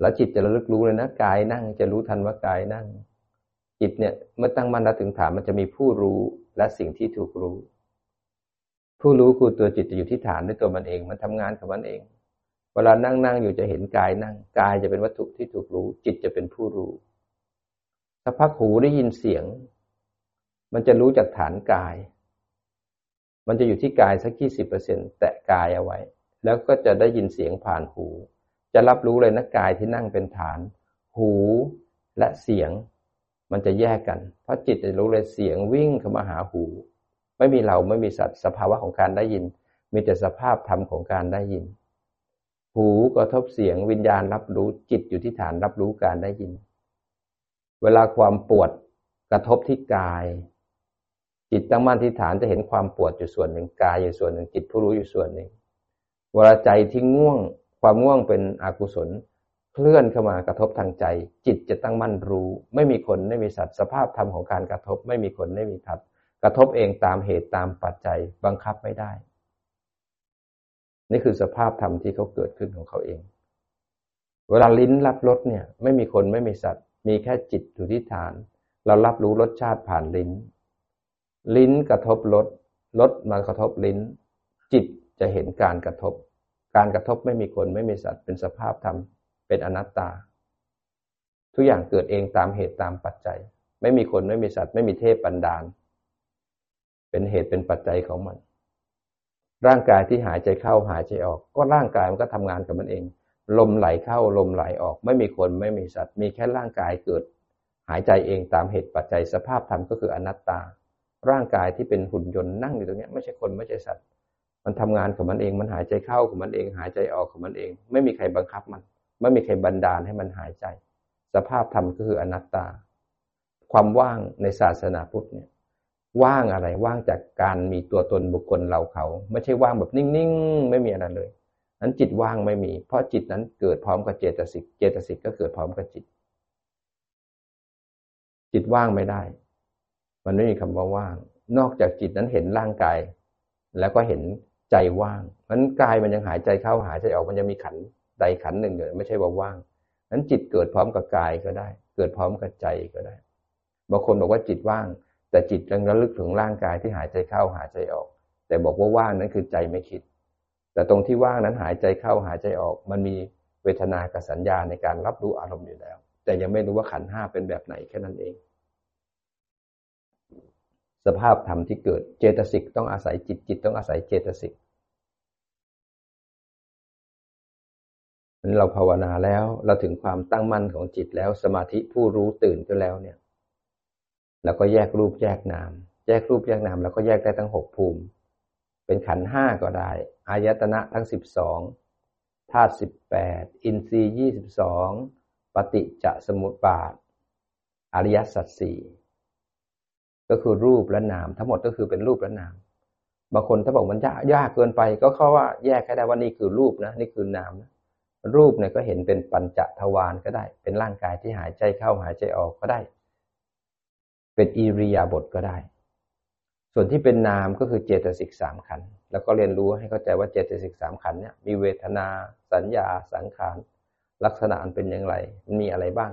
แล้วจิตจะระลึกรู้เลยนะกายนั่งจะรู้ทันว่ากายนั่ง จิตเนี่ยเมื่อตั้งมั่นแล้วถึงฐานมันจะมีผู้รู้และสิ่งที่ถูกรู้ ผู้รู้คือตัวจิตจะอยู่ที่ฐานด้วยตัวมันเอง มันทำงานของมันเอง เวลานั่งนั่งอยู่จะเห็นกายนั่งกายจะเป็นวัตถุที่ถูกรู้ จิตจะเป็นผู้รู้ถ้าพักหูได้ยินเสียง มันจะรู้จากฐานกาย มันจะอยู่ที่กายสักยี่สิบเปอร์เซ็นแตะกายเอาไว้ แล้วก็จะได้ยินเสียงผ่านหู จะรับรู้เลยนะกายที่นั่งเป็นฐาน หูและเสียง มันจะแยกกัน เพราะจิตจะรู้เลยเสียงวิ่งเข้ามาหาหู ไม่มีเราไม่มีสัตว์สภาวะของการได้ยิน มีแต่สภาพธรรมของการได้ยิน หูกระทบเสียงวิญญาณรับรู้จิตอยู่ที่ฐานรับรู้การได้ยิน เวลาความปวดกระทบที่กาย จิตตั้งมั่นที่ฐานจะเห็นความปวดอยู่ส่วนหนึ่งกายอยู่ส่วนหนึ่งจิตผู้รู้อยู่ส่วนหนึ่งเวลาใจที่ง่วงความง่วงเป็นอกุศล เคลื่อนเข้ามากระทบทางใจ จิตจะตั้งมั่นรู้ ไม่มีคนไม่มีสัตว์สภาพธรรมของการกระทบ ไม่มีคนไม่มีทัดกระทบเองตามเหตุตามปัจจัยบังคับไม่ได้ นี่คือสภาพธรรมที่เขาเกิดขึ้นของเขาเอง เวลาลิ้นรับรสเนี่ยไม่มีคนไม่มีสัตว์ มีแค่จิตอยู่ที่ฐาน เรารับรู้รสชาติผ่านลิ้น ลิ้นกระทบรสรสมากระทบลิ้น จิตจะเห็นการกระทบ การกระทบไม่มีคนไม่มีสัตว์เป็นสภาพธรรม เป็นอนัตตา ทุกอย่างเกิดเองตามเหตุตามปัจจัย ไม่มีคนไม่มีสัตว์ไม่มีเทพบันดาล เป็นเหตุเป็นปัจจัยของมัน ร่างกายที่หายใจเข้าหายใจออก ก็ร่างกายมันก็ทำงานกับมันเอง ลมไหลเข้าลมไหลออก ไม่มีคนไม่มีสัตว์ มีแค่ร่างกายเกิด หายใจเองตามเหตุปัจจัยสภาพธรรมก็คืออนัตตา ร่างกายที่เป็นหุ่นยนต์นั่งอยู่ตรงนี้ไม่ใช่คนไม่ใช่สัตว์มันทำงานของมันเอง มันหายใจเข้าของมันเอง หายใจออกของมันเอง ไม่มีใครบังคับมัน ไม่มีใครบันดาลให้มันหายใจ สภาพธรรมก็คืออนัตตา ความว่างในศาสนาพุทธเนี่ยว่างอะไรว่างจากการมีตัวตนบุคคลเราเขา ไม่ใช่ว่างแบบนิ่งๆ ไม่มีอะไรเลย นั้นจิตว่างไม่มี เพราะจิตนั้นเกิดพร้อมกับเจตสิก เจตสิกก็เกิดพร้อมกับจิต จิตว่างไม่ได้ มันไม่มีคำว่าว่าง นอกจากจิตนั้นเห็นร่างกาย แล้วก็เห็นใจว่างมันกายมันยังหายใจเข้าหายใจออกมันยังมีขัน ใดขันหนึ่งอยู่ไม่ใช่ว่าว่างนั้นจิตเกิดพร้อมกับกายก็ได้ เกิดพร้อมกับใจก็ได้บางคนบอกว่าจิตว่าง แต่จิตยังระลึกถึงร่างกายที่หายใจเข้าหายใจออก แต่บอกว่าว่างนั้นคือใจไม่คิด แต่ตรงที่ว่างนั้นหายใจเข้าหายใจออก มันมีเวทนากับสัญญาในการรับรู้อารมณ์อยู่แล้ว แต่ยังไม่รู้ว่าขันห้าเป็นแบบไหนแค่นั้นเอง สภาพธรรมที่เกิดเจตสิกต้องอาศัยจิตจิตต้องอาศัยเจตสิก เราภาวนาแล้วเราถึงความตั้งมั่นของจิตแล้วสมาธิผู้รู้ตื่นก็แล้วเนี่ยเราก็แยกรูปแยกนาม แยกรูปแยกนามแล้วก็แยกได้ทั้งหกภูมิ เป็นขันห้าก็ได้ อายตนะทั้งสิบสองธาตุสิบแปดอินทรีย์ยี่สิบสองปฏิจจสมุปบาท อริยสัจสี่ก็คือรูปและนาม ทั้งหมดก็คือเป็นรูปและนามบางคนถ้าบอกมันยากยากเกินไป ก็เขาว่าแยกแค่ได้ว่านี่คือรูปนะ นี่คือนามนะ รูปเนี่ยก็เห็นเป็นปัญจทวารก็ได้ เป็นร่างกายที่หายใจเข้าหายใจออกก็ได้ เป็นอิริยาบถก็ได้ ส่วนที่เป็นนามก็คือเจตสิกสามขันแล้วก็เรียนรู้ให้เข้าใจว่าเจตสิกสามขันเนี่ยมีเวทนา สัญญา สังขาร ลักษณะเป็นอย่างไรมันมีอะไรบ้าง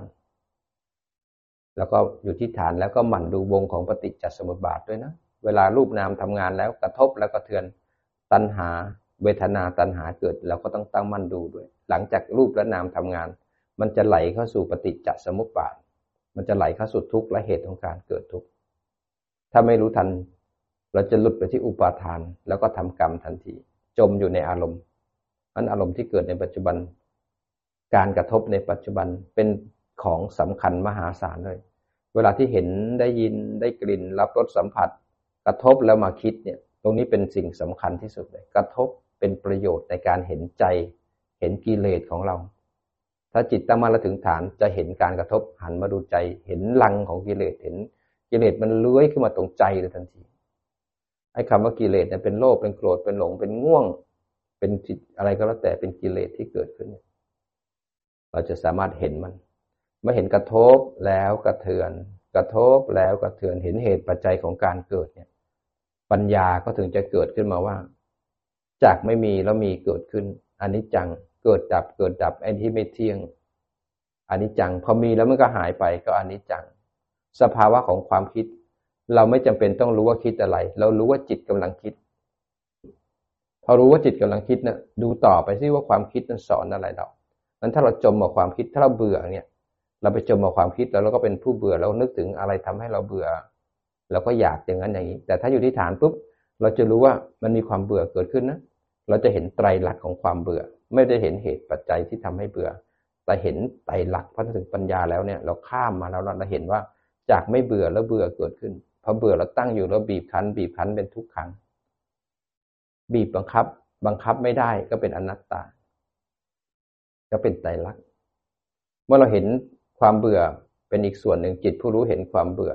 แล้วก็อยู่ที่ฐานแล้วก็หมั่นดูวงของปฏิจจสมุปบาทด้วยนะ เวลารูปนามทำงานแล้วกระทบแล้วก็เทือนตัณหา เวทนาตัณหาเกิดเราก็ต้องตั้งมั่นดูด้วย หลังจากรูปและนามทำงาน มันจะไหลเข้าสู่ปฏิจจสมุปบาท มันจะไหลเข้าสู่ทุกข์และเหตุของการเกิดทุกข์ถ้าไม่รู้ทัน เราจะหลุดไปที่อุปาทาน แล้วก็ทำกรรมทันที จมอยู่ในอารมณ์อันอารมณ์ที่เกิดในปัจจุบัน การกระทบในปัจจุบันเป็นของสำคัญมหาศาลเลย เวลาที่เห็นได้ยินได้กลิ่น รับรสสัมผัส กระทบแล้วมาคิดเนี่ย ตรงนี้เป็นสิ่งสำคัญที่สุดเลย กระทบ เป็นประโยชน์ในการเห็นใจ เห็นกิเลสของเรา ถ้าจิตตั้งมั่นและถึงฐานจะเห็นการกระทบหันมาดูใจ เห็นลังของกิเลสเห็นกิเลสมันเลื้อยขึ้นมาตรงใจเลยทันทีไอ้คำว่ากิเลสเนี่ยเป็นโลภเป็นโกรธเป็นหลงเป็นง่วง เป็นจิตอะไรก็แล้วแต่เป็นกิเลสที่เกิดขึ้น เราจะสามารถเห็นมันเมื่อเห็นกระทบแล้วกระเทือน กระทบแล้วกระเทือนเห็นเหตุปัจจัยของการเกิดเนี่ย ปัญญาก็ถึงจะเกิดขึ้นมาว่า จากไม่มีแล้วมีเกิดขึ้นอันนี้จังเกิดดับเกิดดับไอ้ที่ไม่เที่ยงอันนี้จังพอมีแล้วมันก็หายไปก็อันนี้จัง สภาวะของความคิด เราไม่จำเป็นต้องรู้ว่าคิดอะไร เรารู้ว่าจิตกำลังคิด พอรู้ว่าจิตกำลังคิดนะดูต่อไปซิว่าความคิดนั้นสอนอะไรเรานั้นถ้าเราจมกับความคิดถ้าเราเบื่อเนี่ย เราไปจมกับความคิดแล้วเราก็เป็นผู้เบื่อเรานึกถึงอะไรทำให้เราเบื่อเราก็อยากอย่างนั้นอย่างนี้ แต่ถ้าอยู่ที่ฐานปุ๊บเราจะรู้ว่ามันมีความเบื่อเกิดขึ้นนะ เราจะเห็นไตรลักษณ์ของความเบื่อ ไม่ได้เห็นเหตุปัจจัยที่ทำให้เบื่อ แต่เห็นไตรลักษณ์พอถึงปัญญาแล้วเนี่ยเราข้ามมาแล้วเราเห็นว่าจากไม่เบื่อแล้วเบื่อเกิดขึ้นพอเบื่อแล้วตั้งอยู่แล้วบีบคั้น บีบคั้นเป็นทุกขัง บีบบังคับ บังคับไม่ได้ก็เป็นอนัตตา ก็เป็นไตรลักษณ์เมื่อเราเห็นความเบื่อเป็นอีกส่วนหนึ่งจิตผู้รู้เห็นความเบื่อ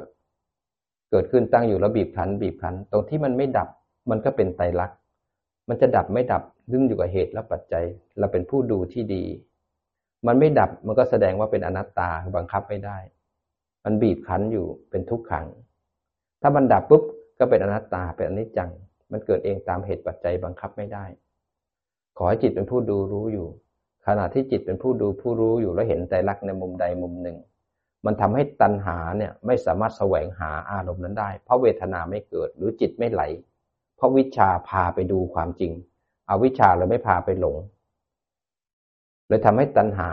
เกิดขึ้นตั้งอยู่แล้วบีบคั้น บีบคั้น ตรงที่มันไม่ดับมันก็เป็นไตรลักษณ์ มันจะดับไม่ดับดึงอยู่กับเหตุและปัจจัย เราเป็นผู้ดูที่ดี มันไม่ดับมันก็แสดงว่าเป็นอนัตตาบังคับไม่ได้ มันบีบคั้นอยู่เป็นทุกขัง ถ้ามันดับปุ๊บก็เป็นอนัตตาเป็นอนิจจัง มันเกิดเองตามเหตุปัจจัยบังคับไม่ได้ ขอให้จิตเป็นผู้ดูรู้อยู่ ขณะที่จิตเป็นผู้ดูผู้รู้อยู่แล้วเห็นใจรักในมุมใดมุมหนึ่ง มันทำให้ตัณหาเนี่ยไม่สามารถแสวงหาอารมณ์นั้นได้ เพราะเวทนาไม่เกิดหรือจิตไม่ไหล เพราะวิชาพาไปดูความจริง เอาวิชาเลยไม่พาไปหลง เลยทำให้ตัณหา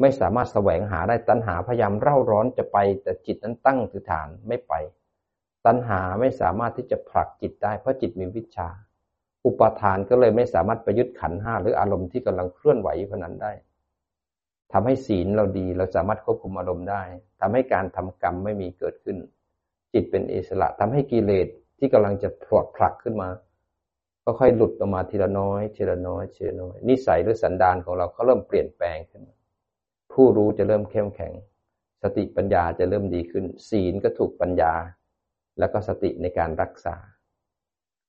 ไม่สามารถแสวงหาได้ตัณหาพยายามเร่าร้อนจะไป แต่จิตนั้นตั้งถือฐานไม่ไป ตัณหาไม่สามารถที่จะผลักจิตได้เพราะจิตมีวิชา อุปทานก็เลยไม่สามารถประยุทธ์ขันห้าหรืออารมณ์ที่กำลังเคลื่อนไหวอยู่นั้นได้ทำให้ศีลเราดีเราสามารถควบคุมอารมณ์ได้ทำให้การทำกรรมไม่มีเกิดขึ้น จิตเป็นอิสระทำให้กิเลส ที่กำลังจะผลดผลักขึ้นมา ก็ค่อยหลุดออกมาทีละน้อยทีละน้อยทีละน้อย นิสัยหรือสันดานของเราก็เริ่มเปลี่ยนแปลงขึ้น ผู้รู้จะเริ่มเข้มแข็ง สติปัญญาจะเริ่มดีขึ้น ศีลก็ถูกปัญญา แล้วก็สติในการรักษา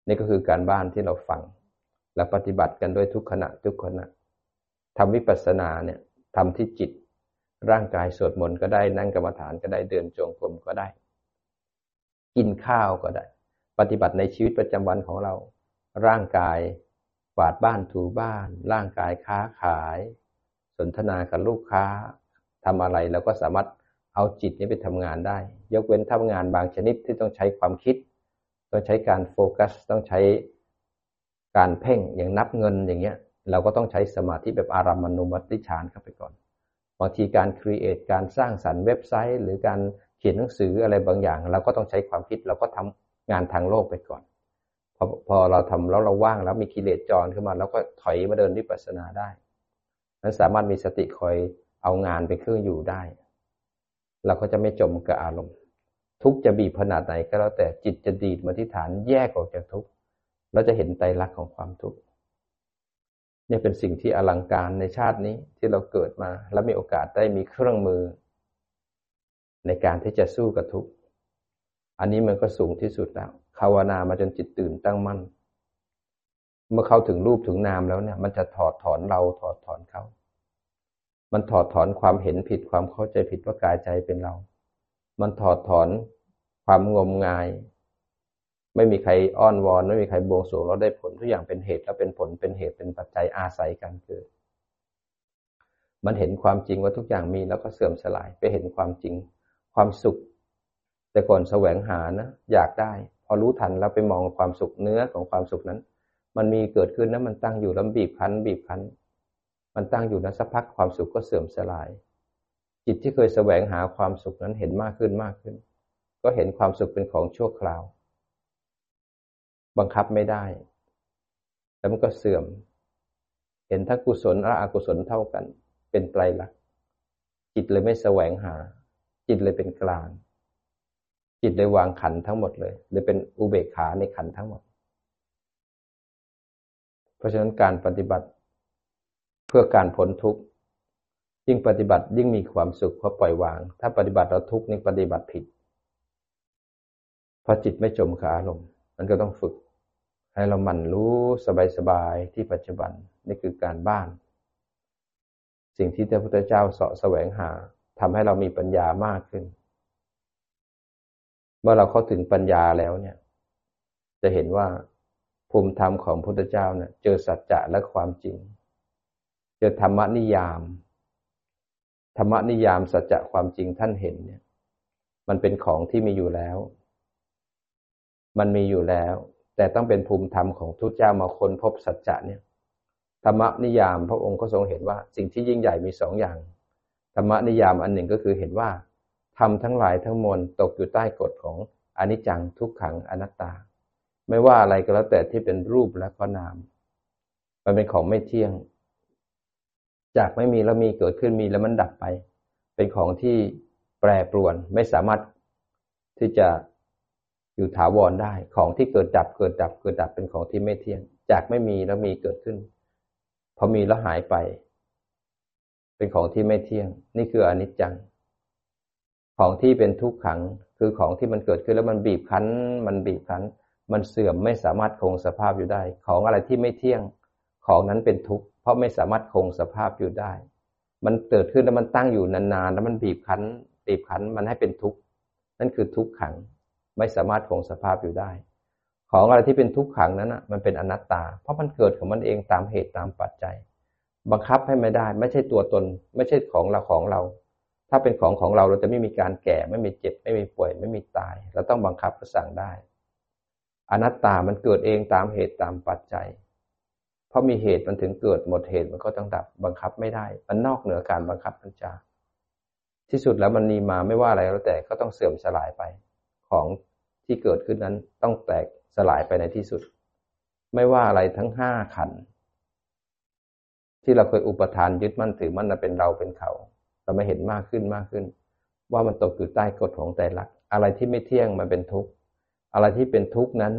นี่ก็คือการบ้านที่เราฟัง และปฏิบัติกันด้วยทุกขณะทุกขณะทำวิปัสสนาเนี่ยทำที่จิตร่างกายสวดมนต์ก็ได้นั่งกรรมฐานก็ได้เดินจงกรมก็ได้ กินข้าวก็ได้ ปฏิบัติในชีวิตประจำวันของเรา ร่างกายกวาดบ้านถูบ้าน ร่างกายค้าขาย สนทนากับลูกค้าทำอะไรเราก็สามารถเอาจิตนี้ไปทำงานได้ ยกเว้นทำงานบางชนิดที่ต้องใช้ความคิด ต้องใช้การโฟกัส ต้องใช้การเพ่งอย่างนับเงินอย่างเงี้ย เราก็ต้องใช้สมาธิแบบอารัมมณุมัติฌานเข้าไปก่อนบางทีการครีเอทการสร้างสรรค์เว็บไซต์ หรือการเขียนหนังสืออะไรบางอย่าง เราก็ต้องใช้ความคิดเราก็ทำ งานทางโลกไปก่อน พอพอเราทำแล้วเราว่างแล้วมีกิเลสจรขึ้นมาแล้วก็ถอยมาเดินวิปัสสนาได้นั้นสามารถมีสติคอยเอางานเป็นเครื่องอยู่ได้ เราก็จะไม่จมกับอารมณ์ ทุกจะบีบขนาดไหนก็แล้วแต่จิตจะดีดมาที่ฐานแยกออกจากทุกเราจะเห็นไตรลักษณ์ของความทุกข์นี่เป็นสิ่งที่อลังการในชาตินี้ที่เราเกิดมา แล้วมีโอกาสได้มีเครื่องมือ ในการที่จะสู้กับทุกข์ อันนี้มันก็สูงที่สุดแล้วภาวนามาจนจิตตื่นตั้งมั่น เมื่อเข้าถึงรูปถึงนามแล้วเนี่ย มันจะถอดถอนเราถอดถอนเขา มันถอดถอนความเห็นผิดความเข้าใจผิดว่ากายใจเป็นเรา มันถอดถอนความงมงาย ไม่มีใครอ้อนวอน ไม่มีใครบวงสรวงเราได้ผลทุกอย่างเป็นเหตุแล้วเป็นผลเป็นเหตุเป็นปัจจัยอาศัยกันเกิด มันเห็นความจริงว่าทุกอย่างมีแล้วก็เสื่อมสลายไปเห็นความจริง ความสุข แต่ก่อนแสวงหานะอยากได้ พอรู้ทันแล้วไปมองความสุขเนื้อของความสุขนั้น มันมีเกิดขึ้นนะมันตั้งอยู่แล้วบีบคั้น บีบคั้น มันตั้งอยู่นะสักพักความสุขก็เสื่อมสลาย จิตที่เคยแสวงหาความสุขนั้นเห็นมากขึ้นมากขึ้น ก็เห็นความสุขเป็นของชั่วคราว บังคับไม่ได้ แล้วมันก็เสื่อม เห็นทั้งกุศลและอกุศลเท่ากัน เป็นไตรลักษณ์จิตเลยไม่แสวงหา จิตเลยเป็นกลาง จิตได้วางขันทั้งหมดเลยหรือเป็นอุเบกขาในขันทั้งหมด เพราะฉะนั้นการปฏิบัติเพื่อการพ้นทุกข์ยิ่งปฏิบัติยิ่งมีความสุขเพราะปล่อยวาง ถ้าปฏิบัติเราทุกข์นี่ปฏิบัติผิดเพราะจิตไม่จมกับอารมณ์มันก็ต้องฝึก ให้เรามันรู้สบายๆที่ปัจจุบันนี่คือการบ้าน สิ่งที่พระพุทธเจ้าเสาะแสวงหาทำให้เรามีปัญญามากขึ้น เมื่อเราเข้าถึงปัญญาแล้วเนี่ย จะเห็นว่าภูมิธรรมของพระพุทธเจ้าเนี่ยเจอสัจจะและความจริง เจอธรรมนิยาม ธรรมนิยามสัจจะความจริงท่านเห็นเนี่ย มันเป็นของที่มีอยู่แล้ว มันมีอยู่แล้ว แต่ต้องเป็นภูมิธรรมของทุกเจ้ามาค้นพบสัจจะเนี่ยธรรมนิยามพระองค์ก็ทรงเห็นว่า สิ่งที่ยิ่งใหญ่มีสองอย่างธรรมนิยามอันหนึ่งก็คือเห็นว่า ทำทั้งหลายทั้งมวลตกอยู่ใต้กฎของอนิจจังทุกขังอนัตตา ไม่ว่าอะไรก็แล้วแต่ที่เป็นรูปและก็นาม มันเป็นของไม่เที่ยง จากไม่มีแล้วมีเกิดขึ้นมีแล้วมันดับไป เป็นของที่แปรปรวนไม่สามารถที่จะอยู่ถาวรได้ ของที่เกิดดับเกิดดับเกิดดับเป็นของที่ไม่เที่ยง จากไม่มีแล้วมีเกิดขึ้น พอมีแล้วหายไป เป็นของที่ไม่เที่ยง นี่คืออนิจจัง ของที่เป็นทุกขังคือของที่มันเกิดขึ้นแล้วมันบีบคั้น มันบีบคั้น มันเสื่อมไม่สามารถคงสภาพอยู่ได้ ของอะไรที่ไม่เที่ยงของนั้นเป็นทุกข์เพราะไม่สามารถคงสภาพอยู่ได้ มันเกิดขึ้นแล้วมันตั้งอยู่นานๆแล้วมันบีบคั้น บีบคั้นมันให้เป็นทุกข์นั่นคือทุกขังไม่สามารถคงสภาพอยู่ได้ ของอะไรที่เป็นทุกขังนั้นอะมันเป็นอนัตตา เพราะมันเกิดของมันเองตามเหตุตามปัจจัย บังคับให้ไม่ได้ ไม่ใช่ตัวตน ไม่ใช่ของเราของเรา ถ้าเป็นของของเราเราจะไม่มีการแก่ไม่มีเจ็บ ไม่มีป่วย ไม่มีตาย เราต้องบังคับระสั่งได้ อนัตตามันเกิดเองตามเหตุตามปัจจัย เพราะมีเหตุมันถึงเกิดหมดเหตุมันก็ต้องดับบังคับไม่ได้ มันนอกเหนือการบังคับบัญชาที่สุดแล้วมันมีมาไม่ว่าอะไรแล้วแต่ก็ต้องเสื่อมสลายไป ของที่เกิดขึ้นนั้นต้องแตกสลายไปในที่สุด ไม่ว่าอะไรทั้งห้าขัน ที่เราเคยอุปทานยึดมั่นถือมั่นเป็นเราเป็นเขา เราไม่เห็นมากขึ้นมากขึ้น ว่ามันตกอยู่ใต้กฎของแต่ละอะไรที่ไม่เที่ยงมันเป็นทุกข์อะไรที่เป็นทุกข์นั้น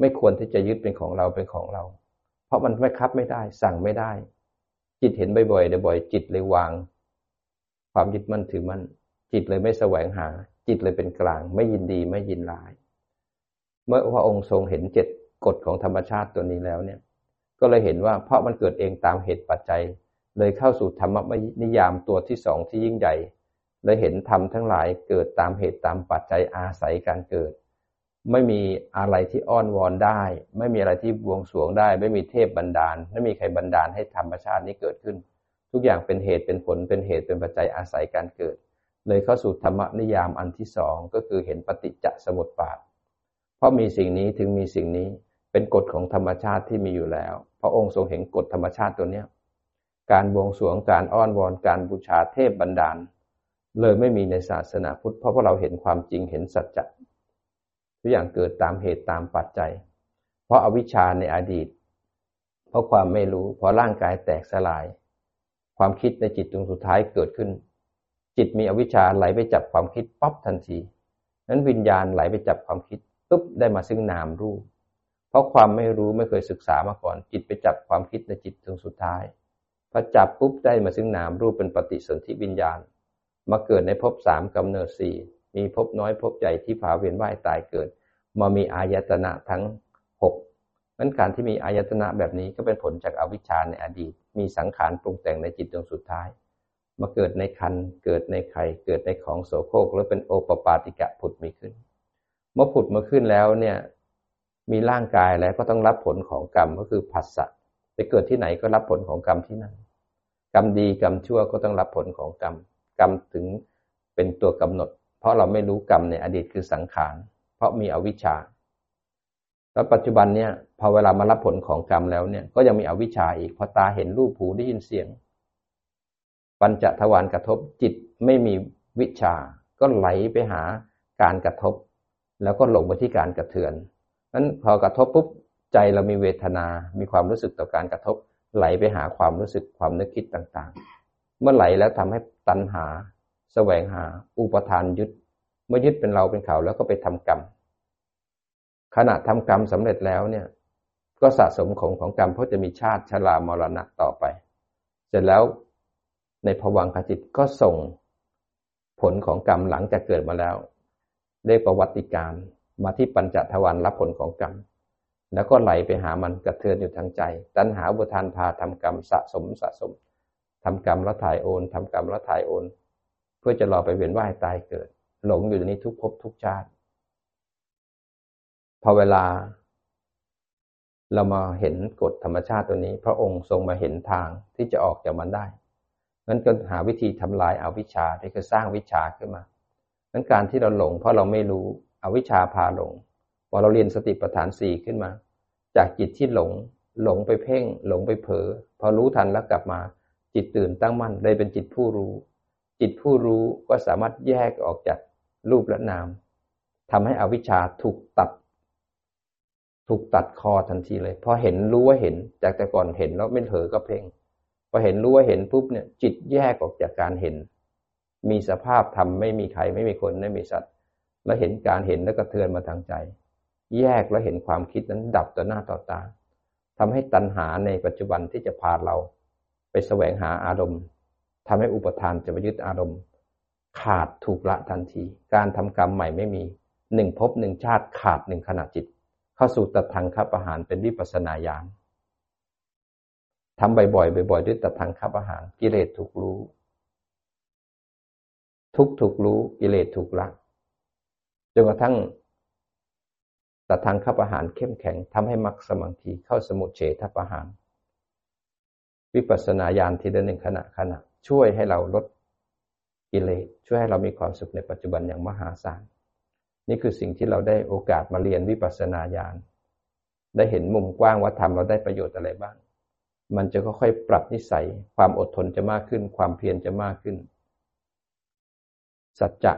ไม่ควรที่จะยึดเป็นของเราเป็นของเรา เพราะมันไม่คับไม่ได้ สั่งไม่ได้ จิตเห็นบ่อยๆบ่อยจิตเลยวาง ความยึดมั่นถือมั่นจิตเลยไม่แสวงหา จิตเลยเป็นกลาง ไม่ยินดีไม่ยินร้าย เมื่อพระองค์ทรงเห็นเจ็ดกฎของธรรมชาติตัวนี้แล้วเนี่ย ก็เลยเห็นว่าเพราะมันเกิดเองตามเหตุปัจจัย เลยเข้าสู่ธรรมนิยามตัวที่สองที่ยิ่งใหญ่เลยเห็นธรรมทั้งหลายเกิดตามเหตุตามปัจจัยอาศัยการเกิด ไม่มีอะไรที่อ้อนวอนได้ ไม่มีอะไรที่บวงสรวงได้ ไม่มีเทพบันดาล ไม่มีใครบันดาลให้ธรรมชาตินี้เกิดขึ้น ทุกอย่างเป็นเหตุเป็นผลเป็นเหตุเป็นปัจจัยอาศัยการเกิด เลยเข้าสู่ธรรมนิยามอันที่สองก็คือเห็นปฏิจจสมุปบาท เพราะมีสิ่งนี้ถึงมีสิ่งนี้เป็นกฎของธรรมชาติที่มีอยู่แล้ว พระองค์ทรงเห็นกฎธรรมชาติตัวเนี้ย การบวงสรวงการอ้อนวอนการบูชาเทพบันดาล เลยไม่มีในศาสนาพุทธ เพราะว่าเราเห็นความจริงเห็นสัจจะทุกอย่างเกิดตามเหตุตามปัจจัย เพราะอาวิชชาในอดีต เพราะความไม่รู้เพราะร่างกายแตกสลาย ความคิดในจิตตรงสุดท้ายเกิดขึ้น จิตมีอวิชชาไหลไปจับความคิดป๊อบทันทีนั้นวิญญาณไหลไปจับความคิดปุ๊บได้มาซึ่งนามรูป เพราะความไม่รู้ไม่เคยศึกษามาก่อน จิตไปจับความคิดในจิตตรงสุดท้าย พอจับปุ๊บได้มาซึ่งนามรูปเป็นปฏิสนธิวิญญาณ มาเกิดในภพสามกำเนิดสี่มีภพน้อยภพใหญ่ที่ผาเวียนว่ายตายเกิด มามีอายตนะทั้งหกนั้นการที่มีอายตนะแบบนี้ก็เป็นผลจากอวิชชาในอดีต มีสังขารปรุงแต่งในจิตดวงสุดท้าย มาเกิดในคันเกิดในไข่เกิดในของโสโครกแล้วเป็นโอปปาติกะผุดมีขึ้น เมื่อผุดมาขึ้นแล้วเนี่ยมีร่างกายแล้วก็ต้องรับผลของกรรมก็คือผัสสะ ไปเกิดที่ไหนก็รับผลของกรรมที่นั่น กรรมดีกรรมชั่วก็ต้องรับผลของกรรม กรรมถึงเป็นตัวกำหนด เพราะเราไม่รู้กรรมในอดีตคือสังขาร เพราะมีอวิชชา แล้วปัจจุบันเนี่ยพอเวลามารับผลของกรรมแล้วเนี่ยก็ยังมีอวิชชาอีก พอตาเห็นรูปหูได้ยินเสียง ปัญจทวารกระทบจิตไม่มีวิชา ก็ไหลไปหาการกระทบ แล้วก็หลงไปที่การกระเทือนนั้นพอกระทบปุ๊บ ใจเรามีเวทนา มีความรู้สึกต่อการกระทบ ไหลไปหาความรู้สึกความนึกคิดต่างๆ เมื่อไหลแล้วทำให้ตัณหา แสวงหา อุปทานยึด เมื่อยึดเป็นเราเป็นเขาแล้วก็ไปทำกรรม ขณะทำกรรมสำเร็จแล้วเนี่ย ก็สะสมของของกรรมเพราะจะมีชาติชรามรณะต่อไป เสร็จแล้วในภวังคจิตก็ส่งผลของกรรมหลังจากเกิดมาแล้วเรียกประวัติการมาที่ปัญจทวารรับผลของกรรม แล้วก็ไหลไปหามันกระเทือนอยู่ทางใจ ตัณหาบุทานพาทำกรรมสะสมสะสมทำกรรมแล้วถ่ายโอนทำกรรมแล้วถ่ายโอน เพื่อจะรอไปเวียนว่ายตายเกิด หลงอยู่ในนี้ทุกภพทุกชาติ พอเวลา เรามาเห็นกฎธรรมชาติตัวนี้ พระองค์ทรงมาเห็นทางที่จะออกจากมันได้นั้นก็หาวิธีทำลายอาวิชชาที่คือสร้างวิชาขึ้นมานั้นการที่เราหลงเพราะเราไม่รู้อวิชชาพาหลง อเราเรียนสติปัฏฐานสี่ขึ้นมา จากจิตที่หลง หลงไปเพ่ง หลงไปเผลอพอรู้ทันแล้วกลับมา จิตตื่นตั้งมั่นเลยเป็นจิตผู้รู้ จิตผู้รู้ก็สามารถแยกออกจากรูปและนามทำให้อวิชชาถูกตัด ถูกตัดคอทันทีเลยพอเห็นรู้ว่าเห็น จากแต่ก่อนเห็นแล้วไม่เผลอก็เพ่งพอเห็นรู้ว่าเห็นปุ๊บเนี่ย จิตแยกออกจากการเห็น มีสภาพธรรมไม่มีใครไม่มีคนไม่มีสัตว์ แล้วเห็นการเห็นแล้วก็เทือนมาทางใจ แยกแล้วเห็นความคิดนั้นดับต่อหน้าต่อตาทำให้ตัณหาในปัจจุบันที่จะพาเราไปแสวงหาอารมณ์ทำให้อุปทานจะไปยึดอารมณ์ ขาดถูกละทันที การทำกรรมใหม่ไม่มีหนึ่งภพหนึ่งชาติขาดหนึ่งขณะจิต เข้าสู่ตัดทางคับอาหารเป็นวิปัสนาญาณทำบ่อยๆบ่อยๆด้วยตัดทางคับอาหารกิเลสถูกรู้ ทุกถูกรู้กิเลสถูกละจนกระทั่ง ตัดทางคับอาหารเข้มแข็งทำให้มรรคสมังคีเข้าสมุทเฉทประหาร วิปัสสนาญาณทีละหนึ่งขณะขณะ ช่วยให้เราลดกิเลสช่วยให้เรามีความสุขในปัจจุบันอย่างมหาศาลนี่คือสิ่งที่เราได้โอกาสมาเรียนวิปัสสนาญาณได้เห็นมุมกว้างว่าทำเราได้ประโยชน์อะไรบ้าง มันจะค่อยๆปรับนิสัย ความอดทนจะมากขึ้น ความเพียรจะมากขึ้น สัจจะ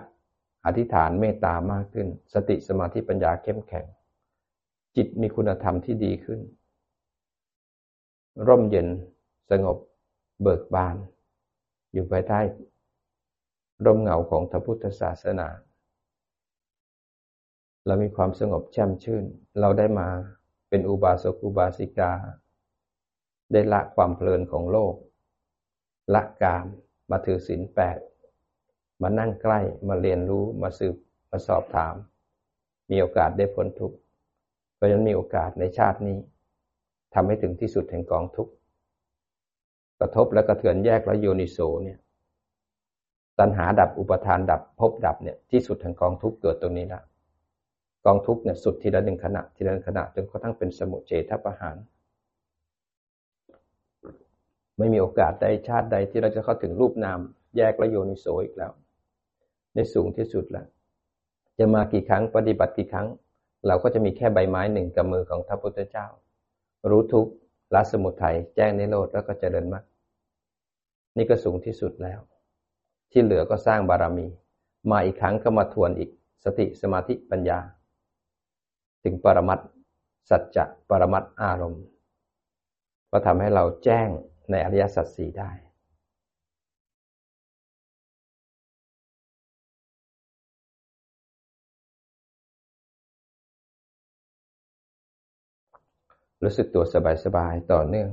อธิษฐานเมตตามากขึ้น สติสมาธิปัญญาเข้มแข็ง จิตมีคุณธรรมที่ดีขึ้น ร่มเย็นสงบเบิกบาน อยู่ภายใต้ร่มเงาของพระพุทธศาสนา เรามีความสงบแช่มชื่น เราได้มาเป็นอุบาสกอุบาสิกา ได้ละความเพลินของโลก ละกามมาถือศีลแปดมานั่งใกล้มาเรียนรู้มาสืบมาสอบถาม มีโอกาสได้พ้นทุกข์ เพราะฉะนั้นมีโอกาสในชาตินี้ทำให้ถึงที่สุดแห่งกองทุกข์กระทบและกระเทือนแยกแล้วโยนิโสเนี่ยตัณหาดับอุปทานดับภพดับเนี่ยที่สุดแห่งกองทุกข์เกิดตรงนี้ล้วกองทุกเนี่ยสุดทีละหนึ่งขณะทีละหนึ่งขณะจนกระทั่งเป็นสมุเฉทประหาร ไม่มีโอกาสใดชาติใดที่เราจะเข้าถึงรูปนาม แยกและโยนิโสอีกแล้ว ในสูงที่สุดล้วจะมากี่ครั้งปฏิบัติกี่ครั้ง เราก็จะมีแค่ใบไม้หนึ่งกับมือของพระพุทธเจ้า รู้ทุกละสมุทัยแจ้งในโลดแล้วก็เจริญมากนี่ก็สูงที่สุดแล้ว ที่เหลือก็สร้างบารมี มาอีกครั้งก็มาทวนอีกสติสมาธิปัญญา ถึงปรมัตสัจจะปรมัตอารมณ์ ก็ทำให้เราแจ้งในอริยสัจสี่ได้ รู้สึกตัวสบายๆ ต่อเนื่อง